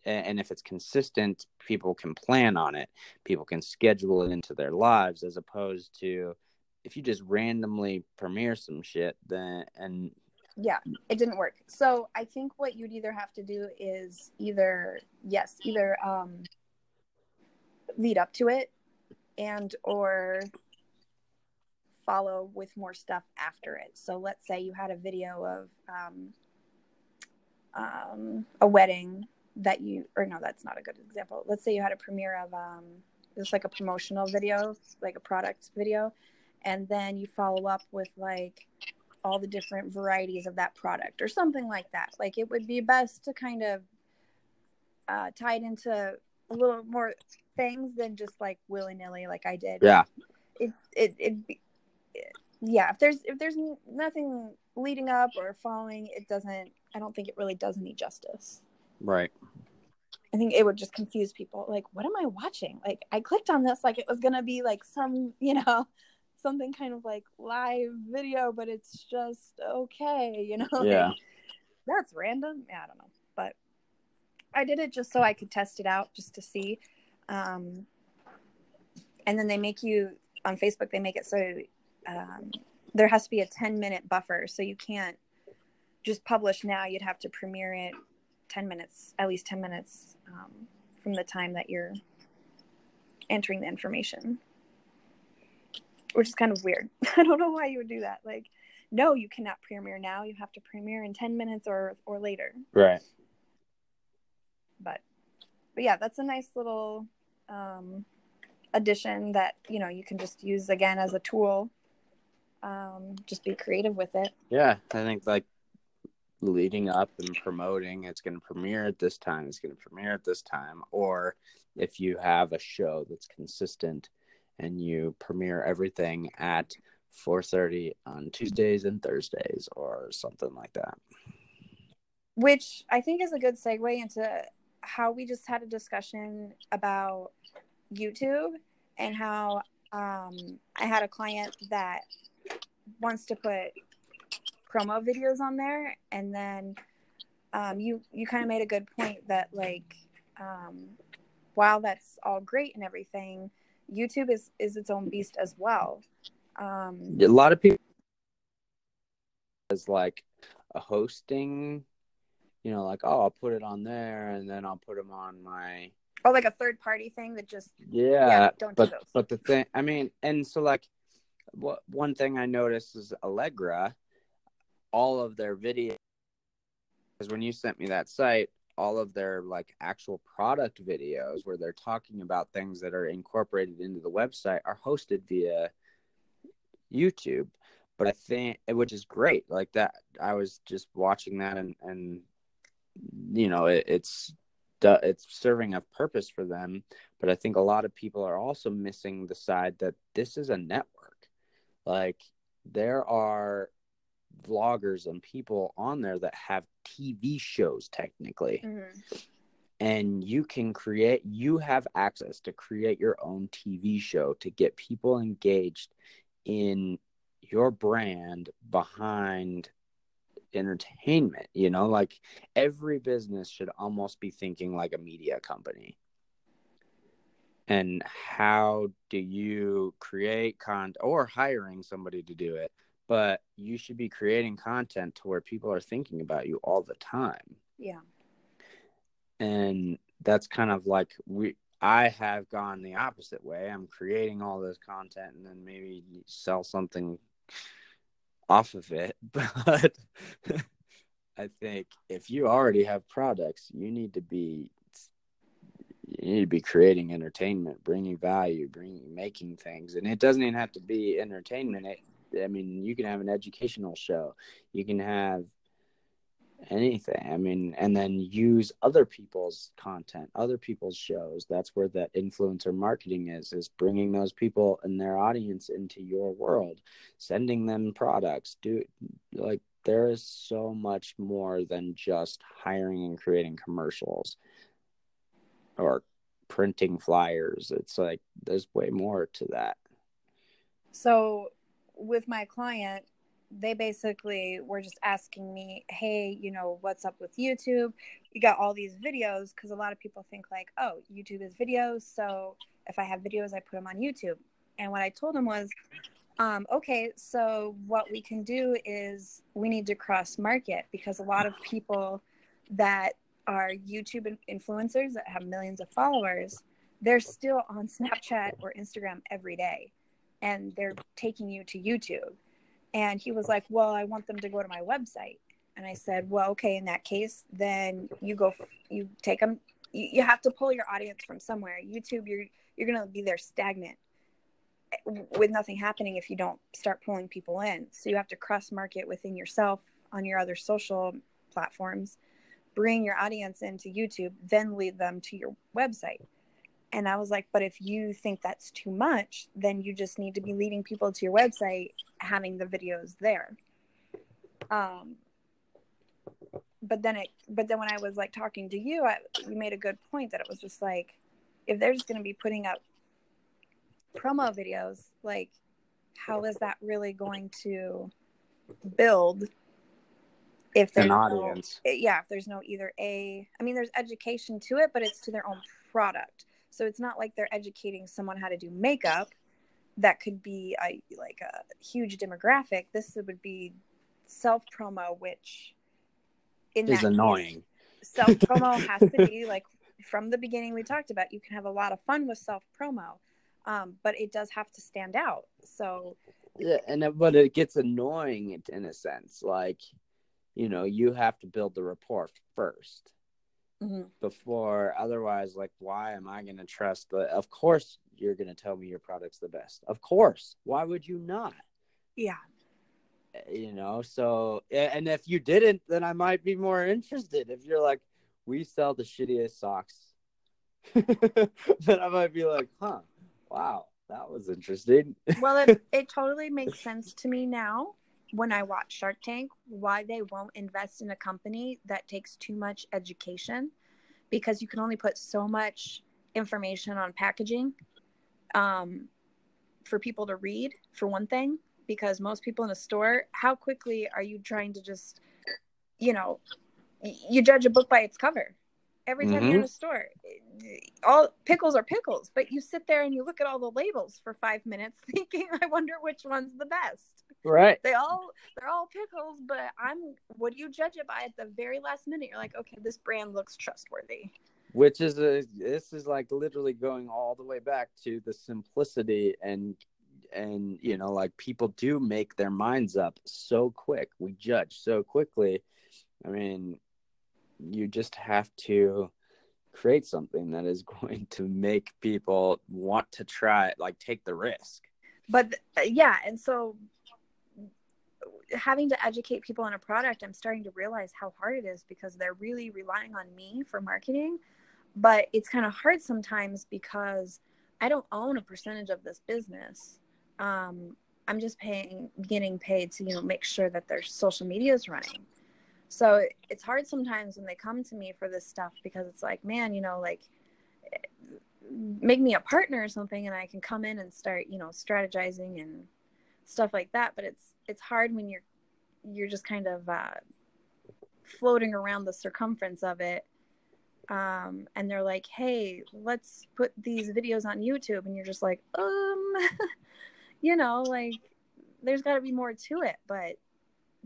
and if it's consistent people can plan on it people can schedule it into their lives as opposed to if you just randomly premiere some shit then and yeah it didn't work. So i think what you'd either have to do is either yes either um lead up to it and or follow with more stuff after it. So let's say you had a video of um, um, a wedding that you or no that's not a good example. Let's say you had a premiere of um, just like a promotional video like a product video and then you follow up with like all the different varieties of that product or something like that. Like it would be best to kind of uh, tie it into a little more things than just like willy nilly, like I did. yeah It it it. be- Yeah, if there's if there's nothing leading up or following, it doesn't. I don't think it really does any justice. right I think it would just confuse people. Like, what am I watching? Like, I clicked on this like it was gonna be like some, you know, something kind of like live video, but it's just okay, you know. <laughs> Like, yeah that's random. Yeah, I don't know, but I did it just so I could test it out, just to see. Um, and then they make you on Facebook. They make it so um, there has to be a ten minute buffer, so you can't just publish now. You'd have to premiere it ten minutes, at least ten minutes um, from the time that you're entering the information, which is kind of weird. <laughs> I don't know why you would do that. Like, no, you cannot premiere now. You have to premiere in ten minutes or or later. right But but yeah, that's a nice little um, addition that you know you can just use again as a tool. Um, just be creative with it. Yeah, I think like leading up and promoting, it's going to premiere at this time, it's going to premiere at this time. Or if you have a show that's consistent and you premiere everything at 4.30 on Tuesdays and Thursdays or something like that. which I think is a good segue into how we just had a discussion about YouTube and how um, I had a client that wants to put promo videos on there, and then um, you you kind of made a good point that like um, while that's all great and everything, YouTube is is its own beast as well. Um, A lot of people is like a hosting, you know, like, oh, I'll put it on there and then I'll put them on my oh, like a third party thing that just yeah, yeah, don't do but those. but the thing i mean and so like what one thing i noticed is allegra all of their videos because when you sent me that site all of their like actual product videos where they're talking about things that are incorporated into the website are hosted via youtube. But i think which is great like that i was just watching that and and you know it, it's it's serving a purpose for them. But i think a lot of people are also missing the side that this is a network. Like there are vloggers and people on there that have TV shows technically. Mhm. And you can create you have access to create your own TV show to get people engaged in your brand behind entertainment, you know, like every business should almost be thinking like a media company. And how do you create content or hiring somebody to do it? But you should be creating content to where people are thinking about you all the time. Yeah. And that's kind of like we I have gone the opposite way. I'm creating all this content and then maybe sell something off of it. <laughs> But I think if you already have products, you need to be you need to be creating entertainment, bringing value, bringing making things, and it doesn't even have to be entertainment. It, I mean, you can have an educational show. You can have anything. I mean, and then use other people's content, other people's shows. That's where that influencer marketing is is bringing those people and their audience into your world, sending them products. Do like there is so much more than just hiring and creating commercials or printing flyers. It's like there's way more to that. So with my client, they basically were just asking me, hey, you know, what's up with YouTube? You got all these videos because a lot of people think, like, oh, YouTube is videos. So if I have videos, I put them on YouTube. And what I told them was, um, okay, so what we can do is we need to cross market because a lot of people that are YouTube influencers that have millions of followers, they're still on Snapchat or Instagram every day and they're taking you to YouTube. And he was oh. like, Well, I want them to go to my website. And I said, Well, okay, in that case, then you go, you take them, you, you have to pull your audience from somewhere. YouTube, you're, you're going to be there stagnant with nothing happening if you don't start pulling people in. So you have to cross market within yourself on your other social platforms, bring your audience into YouTube, then lead them to your website. And I was like, but if you think that's too much, then you just need to be leading people to your website, having the videos there. Um, but then it, but then when I was like talking to you, I, you made a good point that it was just like, if they're just going to be putting up promo videos, like, how is that really going to build if there's An no- yeah, if there's no either a, I mean, there's education to it, but it's to their own product. So it's not like they're educating someone how to do makeup. That could be a like a huge demographic. This would be self promo, which Is annoying. self promo <laughs> has to be like from the beginning we talked about. You can have a lot of fun with self promo, um, but it does have to stand out. So Yeah, and but it gets annoying in- in a sense. Like, you know, you have to build the rapport first Mm-hmm. before. Otherwise, like, why am I going to trust the? Of course, you're going to tell me your product's the best. Of course. Why would you not? yeah, eh, You know. So, eh, and if you didn't, then I might be more interested. If you're like, we sell the shittiest socks, <laughs> then I might be like, huh, wow, that was interesting. well it, <laughs> it totally makes sense to me now when i watch shark tank why they won't invest in a company that takes too much education because you can only put so much information on packaging um, for people to read for one thing because most people in a store how quickly are you trying to just you know you judge a book by its cover every time you're in mm-hmm. a store all pickles are pickles but you sit there and you look at all the labels for five minutes <laughs> thinking i wonder which one's the best. Right. they all they're all pickles but i'm what do you judge it by at the very last minute? You're like okay this brand looks trustworthy. Which is a this is like literally going all the way back to the simplicity and and you know like people do make their minds up so quick. We judge so quickly. I mean you just have to create something that is <laughs> going to make people want to try like take the risk. But uh, yeah and so having to educate people on a product i'm starting to realize how hard it is because they're really relying on me for marketing. But it's kind of hard sometimes because i don't own a percentage of this business. Um, I'm just paying, getting paid to, you know, make sure that their social media is running. So it's hard sometimes when they come to me for this stuff because it's like, man, you know, like make me a partner or something and I can come in and start, you know, strategizing and stuff like that. But it's, it's hard when you're, you're just kind of uh, floating around the circumference of it. Um, and they're like, hey, let's put these videos on YouTube. And you're just like, um, <laughs> you know, like there's got to be more to it. But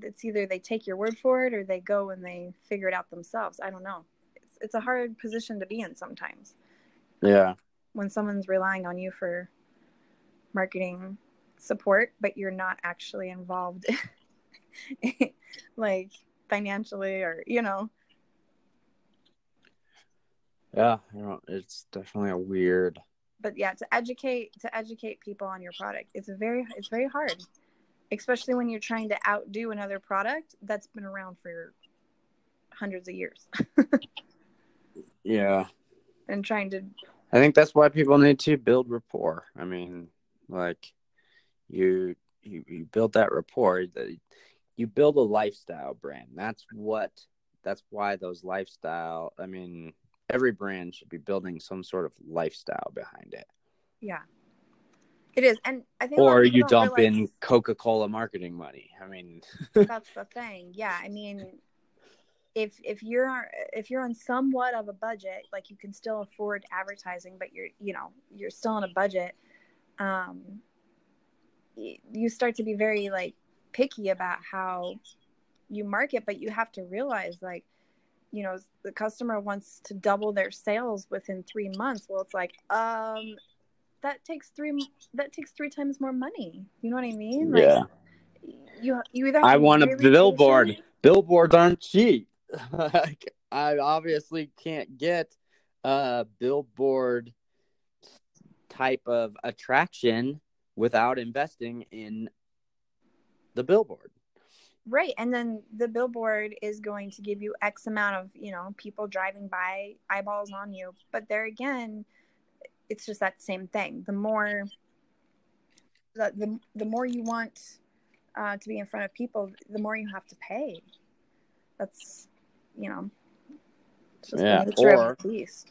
it's either they take your word for it or they go and they figure it out themselves. I don't know. It's, it's a hard position to be in sometimes. Yeah. When someone's relying on you for marketing support, but you're not actually involved, <laughs> like financially or, you know. Yeah, you know, it's definitely a weird. But yeah, to educate to educate people on your product, it's very it's very hard especially when you're trying to outdo another product that's been around for hundreds of years. <laughs> yeah. And trying to I think that's why people need to build rapport. I mean, like you you, you build that rapport that you build a lifestyle brand. That's what that's why those lifestyle I mean, every brand should be building some sort of lifestyle behind it. Yeah. It is, and I think, or you dump realize... in Coca Cola marketing money. I mean, that's <laughs> the thing. Yeah, I mean, if if you're if you're on somewhat of a budget, like you can still afford advertising, but you're you know you're still on a budget. Um, you start to be very like picky about how you market, but you have to realize like you know the customer wants to double their sales within three months well it's like um that takes three that takes three times more money. You know what I mean? Like, yeah. You you either I want a billboard. Patient. Billboards aren't cheap. <laughs> like I obviously can't get a billboard type of attraction without investing in the billboard. Right. And then the billboard is going to give you X amount of, you know, people driving by, eyeballs on you. But there again, it's just that same thing. The more the the, the more you want uh, to be in front of people, the more you have to pay. That's you know, yeah. or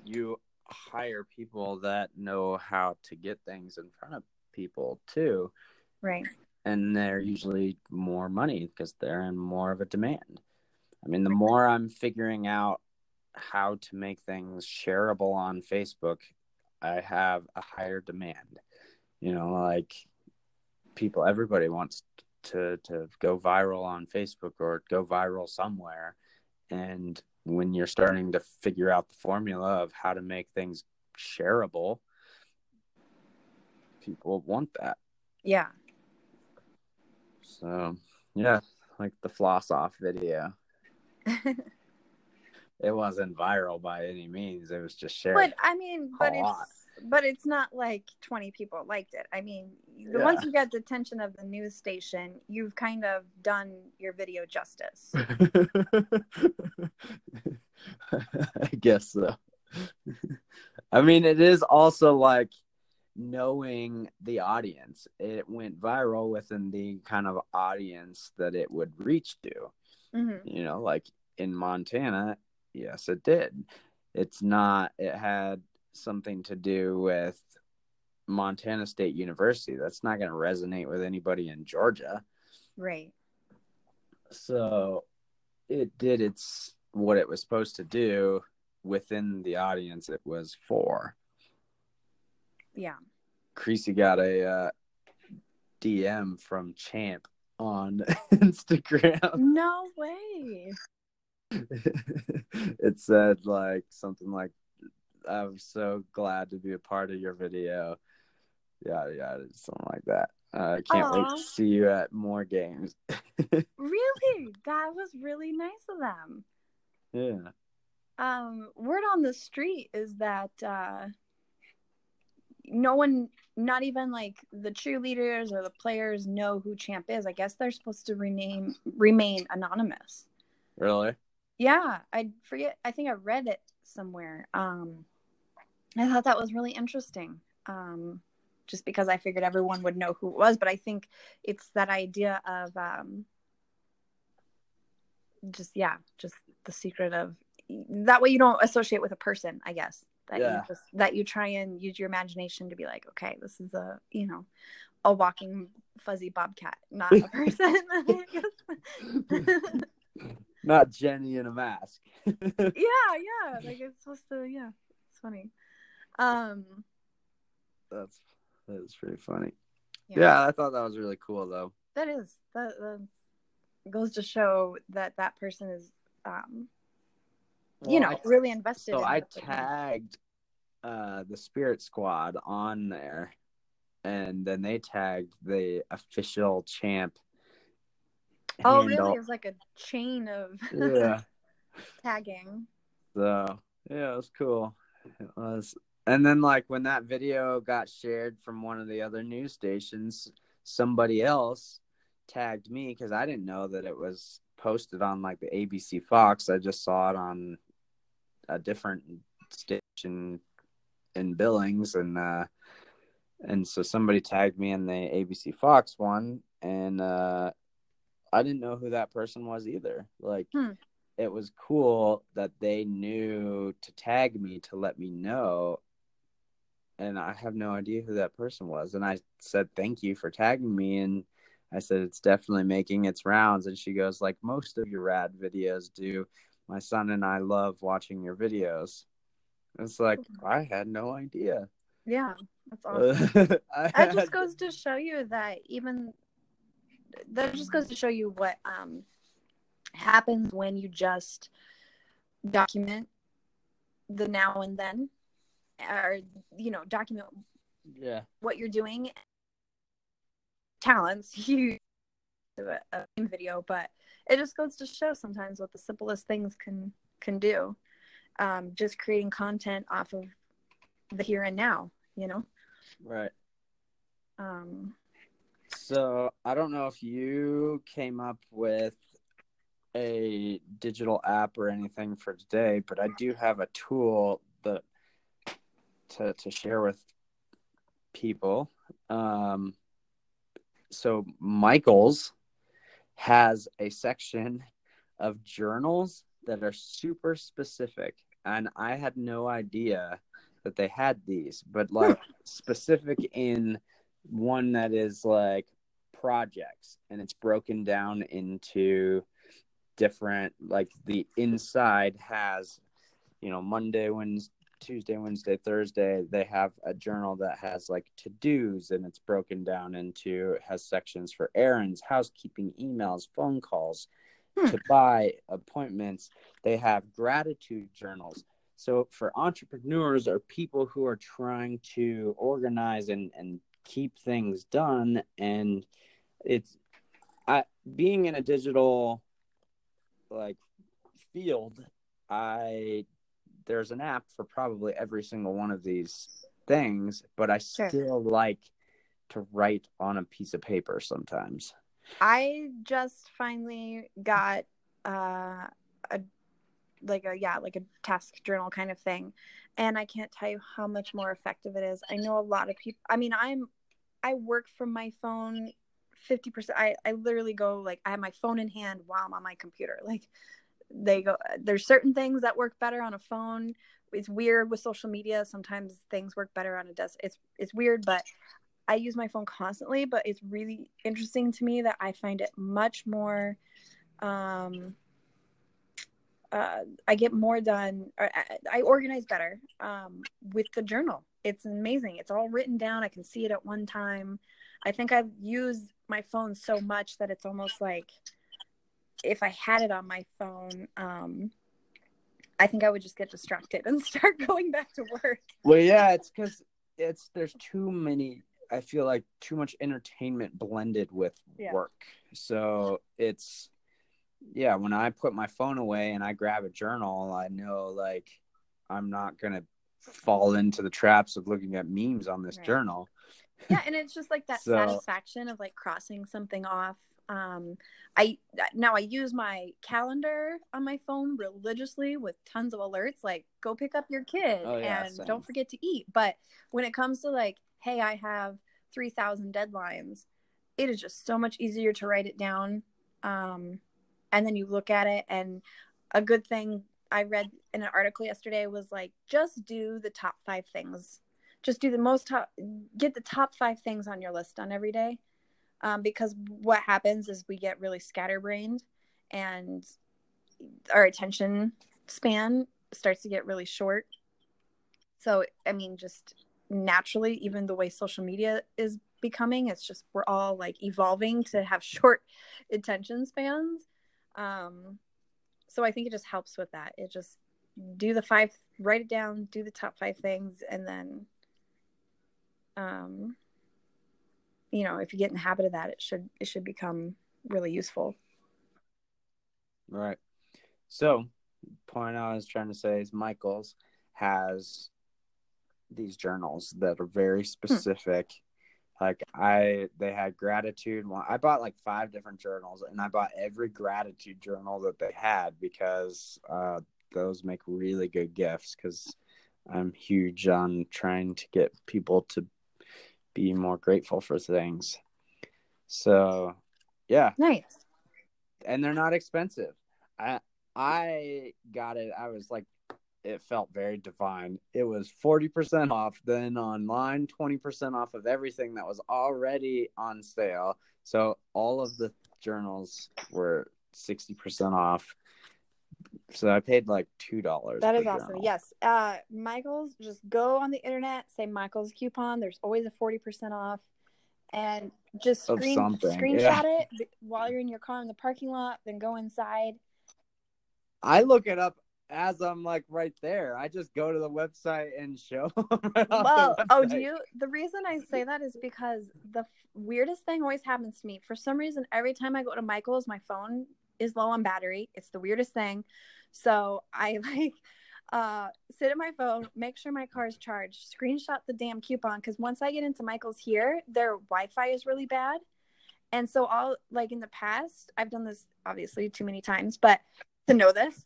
You hire people that know how to get things in front of people too. Right. And they're usually more money because they're in more of a demand. I mean, the more I'm figuring out how to make things shareable on Facebook I have a higher demand. You know, like people, everybody wants to to go viral on Facebook or go viral somewhere, and when you're starting to figure out the formula of how to make things shareable, people want that. Yeah. So yeah, like the floss off video. <laughs> it wasn't viral by any means. It was just shared. But I mean, but it's but it's not like 20 people liked it. I mean, yeah. once you get the attention of the news station, you've kind of done your video justice. <laughs> I guess so. I mean, it is also like knowing the audience. It went viral within the kind of audience that it would reach to. Mm-hmm. You know, like in Montana, yes, it did. It's not, it had something to do with Montana State University. That's not going to resonate with anybody in Georgia. Right. So it did its what it was supposed to do within the audience it was for. Yeah. Creasy got a uh, DM from Champ on <laughs> Instagram. No way. <laughs> it said like something like I'm so glad to be a part of your video. Yeah, yeah, something like that. Uh, I can't Aww. wait to see you at more games. <laughs> really? That was really nice of them. Yeah. Um, word on the street is that uh, no one, not even like the cheerleaders or the players, know who Champ is. I guess they're supposed to rename remain anonymous. Really? Yeah, I forget. I think I read it somewhere. Um, I thought that was really interesting. Um, just because I figured everyone would know who it was. But I think it's that idea of um, just yeah, just the secret of that way you don't associate with a person, I guess. That Yeah. you just that you try and use your imagination to be like, okay, this is a you know a walking fuzzy bobcat, not a <laughs> person. <laughs> <laughs> Not Jenny in a mask. <laughs> yeah, yeah. Like it's supposed to. Yeah, it's funny. Um, That's that's pretty funny. yeah, Yeah. I thought that was really cool though. that is that, that goes to show that that person is, um, you know, I- really invested. So in I tagged uh the Spirit Squad on there, and then they tagged the official champ. Oh, handle. really? It was like a chain of <laughs> Yeah. tagging. So yeah, it was cool. It was, and then like when that video got shared from one of the other news stations, somebody else tagged me because I didn't know that it was posted on like the ABC Fox. I just saw it on a different station in Billings, and uh, and so somebody tagged me in the ABC Fox one, and uh, I didn't know who that person was either. Like Hmm. it was cool that they knew to tag me to let me know and i have no idea who that person was and i said thank you for tagging me and i said it's definitely making its rounds and she goes like most of your rad videos do my son and i love watching your videos it's like i had no idea Yeah, that's <laughs> awesome. I that just goes to show you that even that just goes to show you what um happens when you just document the now and then or you know document yeah. what you're doing. Talents <laughs> you do a, a video but it just goes to show sometimes what the simplest things can can do um just creating content off of the here and now you know? Right. Um So I don't know if you came up with a digital app or anything for today, but I do have a tool that to to share with people. Um, so Michaels has a section of journals that are super specific, and I had no idea that they had these, but like specific in one that is like projects and it's broken down into different like the inside has you know monday wednesday tuesday wednesday thursday they have a journal that has like to do's and it's broken down into it has sections for errands housekeeping emails phone calls Hmm. to buy appointments they have gratitude journals so for entrepreneurs or people who are trying to organize and, and keep things done and it's I being in a digital like field, I there's an app for probably every single one of these things, but I Sure. still like to write on a piece of paper sometimes. I just finally got uh, a like a yeah like a task journal kind of thing, and I can't tell you how much more effective it is. I know a lot of people. I mean, I'm I work from my phone fifty percent. I I literally go like I have my phone in hand while I'm on my computer. <laughs> Like they go. There's certain things that work better on a phone. It's weird with social media. Sometimes things work better on a desk. It's it's weird, but I use my phone constantly, but it's really interesting to me that I find it much more. Um, uh, I get more done, I, I organize better um, with the journal. It's amazing. It's all written down. I can see it at one time. I think I've used my phone so much that it's almost like if I had it on my phone, um, I think I would just get distracted <laughs> and start going back to work. Well, yeah, it's because it's there's too many. I feel like too much entertainment blended with Yeah. work. So it's yeah. When I put my phone away and I grab a journal, I know like I'm not gonna fall into the traps of looking at memes on this Right. journal. Yeah and it's just like that <laughs> So- satisfaction of like crossing something off Um, I now I use my calendar on my phone religiously with tons of alerts, like go pick up your kid Oh, yeah, and same. don't forget to eat. But when it comes to like, hey, I have three thousand deadlines, it is just so much easier to write it down. Um, and then you look at it, and a good thing I read in an article yesterday was like, just do the top five things. Just do the most top, get the top five things on your list done every day um, because what happens is we get really scatterbrained and our attention span starts to get really short. So i mean just naturally even the way social media is becoming it's just we're all like evolving to have <laughs> short attention spans. Um so i think it just helps with that. It just do the five write it down do the top five things and then um you know if you get in the habit of that it should it should become really useful Right. So, point I was trying to say is Michaels has these journals that are very specific. Like I, they had gratitude. one- I bought like five different journals, and I bought every gratitude journal that they had because uh, those make really good gifts. Because I'm huge on trying to get people to be more grateful for things. So, yeah, nice and they're not expensive. I I got it. I was like, it felt very divine. It was forty percent off, then online twenty percent off of everything that was already on sale. So all of the journals were sixty percent off. So I paid like two dollars. That is awesome. Yes. Uh, Michael's, just go on the internet, say Michael's coupon. There's always a 40% off. And just screen, screenshot yeah. it while you're in your car in the parking lot, then go inside. I look it up as I'm like right there. I just go to the website and show. <laughs> right Well, oh, do you? The reason I say that is because the f- weirdest thing always happens to me. For some reason, every time I go to Michael's, my phone is low on battery. It's the weirdest thing. So I <laughs> like uh sit at my phone, make sure my car is charged, screenshot the damn coupon because once I get into Michael's here, their Wi-Fi is really bad. And so all like in the past, I've done this obviously too many times, but to know this,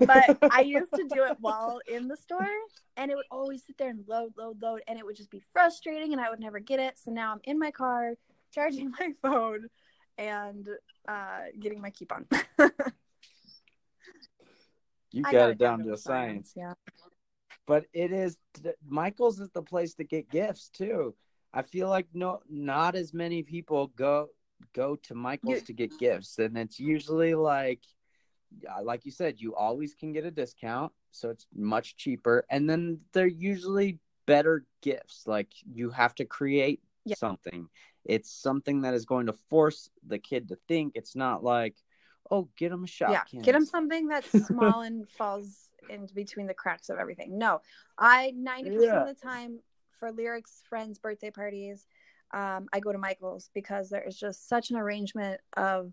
but I used to do it while in the store, and it would always sit there and load, load, load, and it would just be frustrating, and I would never get it. So now I'm in my car, <laughs> charging my phone, and uh, getting my coupon. <laughs> you I got, it down to a science. Yeah. but it is Michael's is the place to get gifts too. I feel like no, not as many people go go to Michael's You- to get gifts, and it's usually like, uh, like you said, you always can get a discount, so it's much cheaper, and then they're usually better gifts. Like you have to create Yeah. something. It's something that is going to force the kid to think. It's not like, oh, get him a shot. yeah. Get them something that's <laughs> small and falls in between the cracks of everything. No, I 90% Yeah. of the time for lyrics friends' birthday parties, um, I go to Michael's because there is just such an arrangement of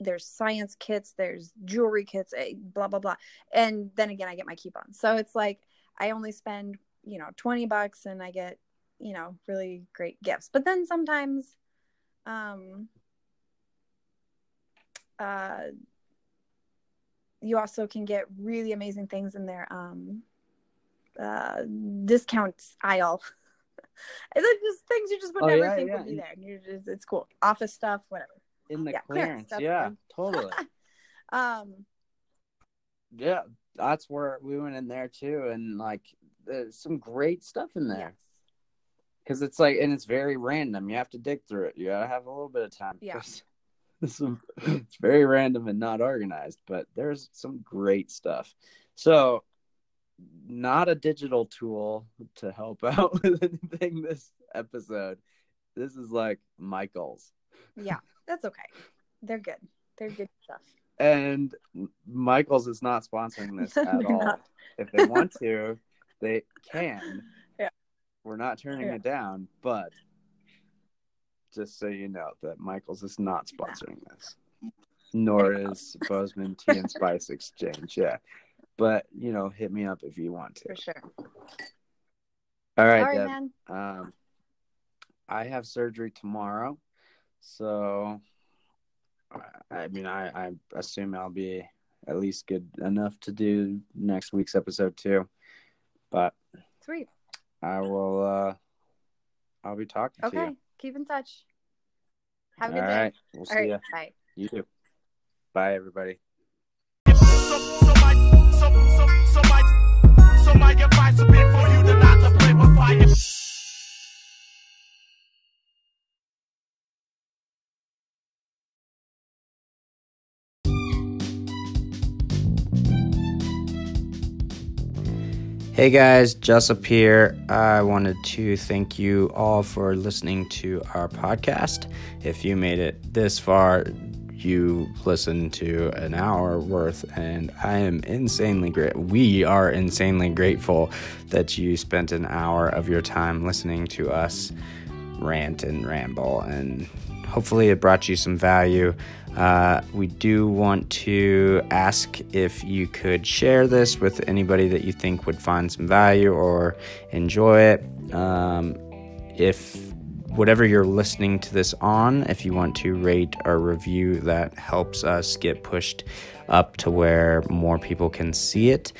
there's science kits, there's jewelry kits, eh, blah blah blah, and then again I get my coupons. So it's like I only spend you know 20 bucks and I get you know really great gifts. But then sometimes, um, uh, you also can get really amazing things in their um uh discounts aisle <laughs> and then just things you just would Oh, never yeah, think yeah. would be there you're just, it's cool office stuff whatever in the yeah, clearance. clearance, Yeah, totally. <laughs> um Yeah, that's where we went in there too, and like there's some great stuff in there because it's like, and it's very random. You have to dig through it. You gotta have a little bit of time. Yeah. <laughs> <laughs> Some, it's very random and not organized, but there's some great stuff. So, not a digital tool to help <laughs> out with anything this episode. This is like Michael's. yeah that's okay they're good they're good stuff And Michael's is not sponsoring this <laughs> at all. not. If they want to, they can. Yeah. We're not turning Yeah. it down, but just so you know that Michael's is not sponsoring this. Nor There you go. is Bozeman Tea and Spice Exchange. Yeah. But, you know, hit me up if you want to. for sure All right, right Deb. man Um, I have surgery tomorrow, so I mean, I, I assume I'll be at least good enough to do next week's episode too. But Sweet. I will. uh I'll be talking Okay. to you. Keep in touch. Have a good All day. right. We'll see All right. ya. Bye. You too. Bye, everybody. So, so my, so, so, so my, so my advice would be for you to not to play with fire. Hey guys, Jusup here. I wanted to thank you all for listening to our podcast. If you made it this far, you listened to an hour worth, and I am insanely great. We are insanely grateful that you spent an hour of your time listening to us rant and ramble, and hopefully it brought you some value. Uh, we do want to ask if you could share this with anybody that you think would find some value or enjoy it. Um, if whatever you're listening to this on, if you want to rate or review, that helps us get pushed up to where more people can see it.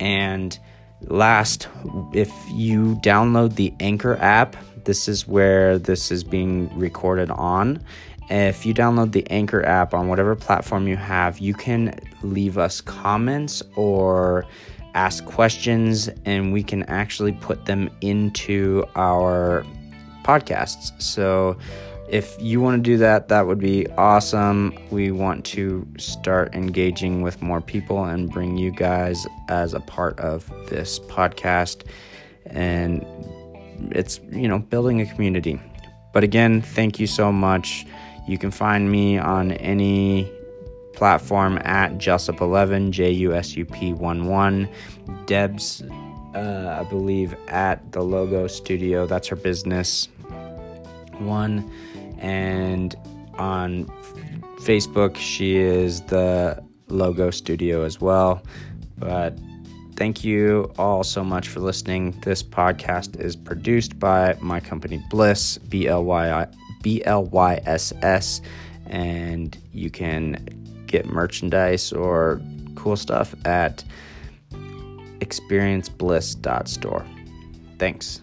And last, if you download the Anchor app, this is where this is being recorded on. If you download the Anchor app on whatever platform you have, you can leave us comments or ask questions, and we can actually put them into our podcasts. So if you want to do that, that would be awesome. We want to start engaging with more people and bring you guys as a part of this podcast. And it's, you know, building a community. But again, thank you so much. You can find me on any platform at Jusup11, J U S U P 1 1. Deb's, uh, I believe, at the Logo Studio. That's her business one. And on Facebook, she is the Logo Studio as well. But thank you all so much for listening. This podcast is produced by my company Blyss, B L Y I B L Y S S, and you can get merchandise or cool stuff at experienceblyss.store. Thanks.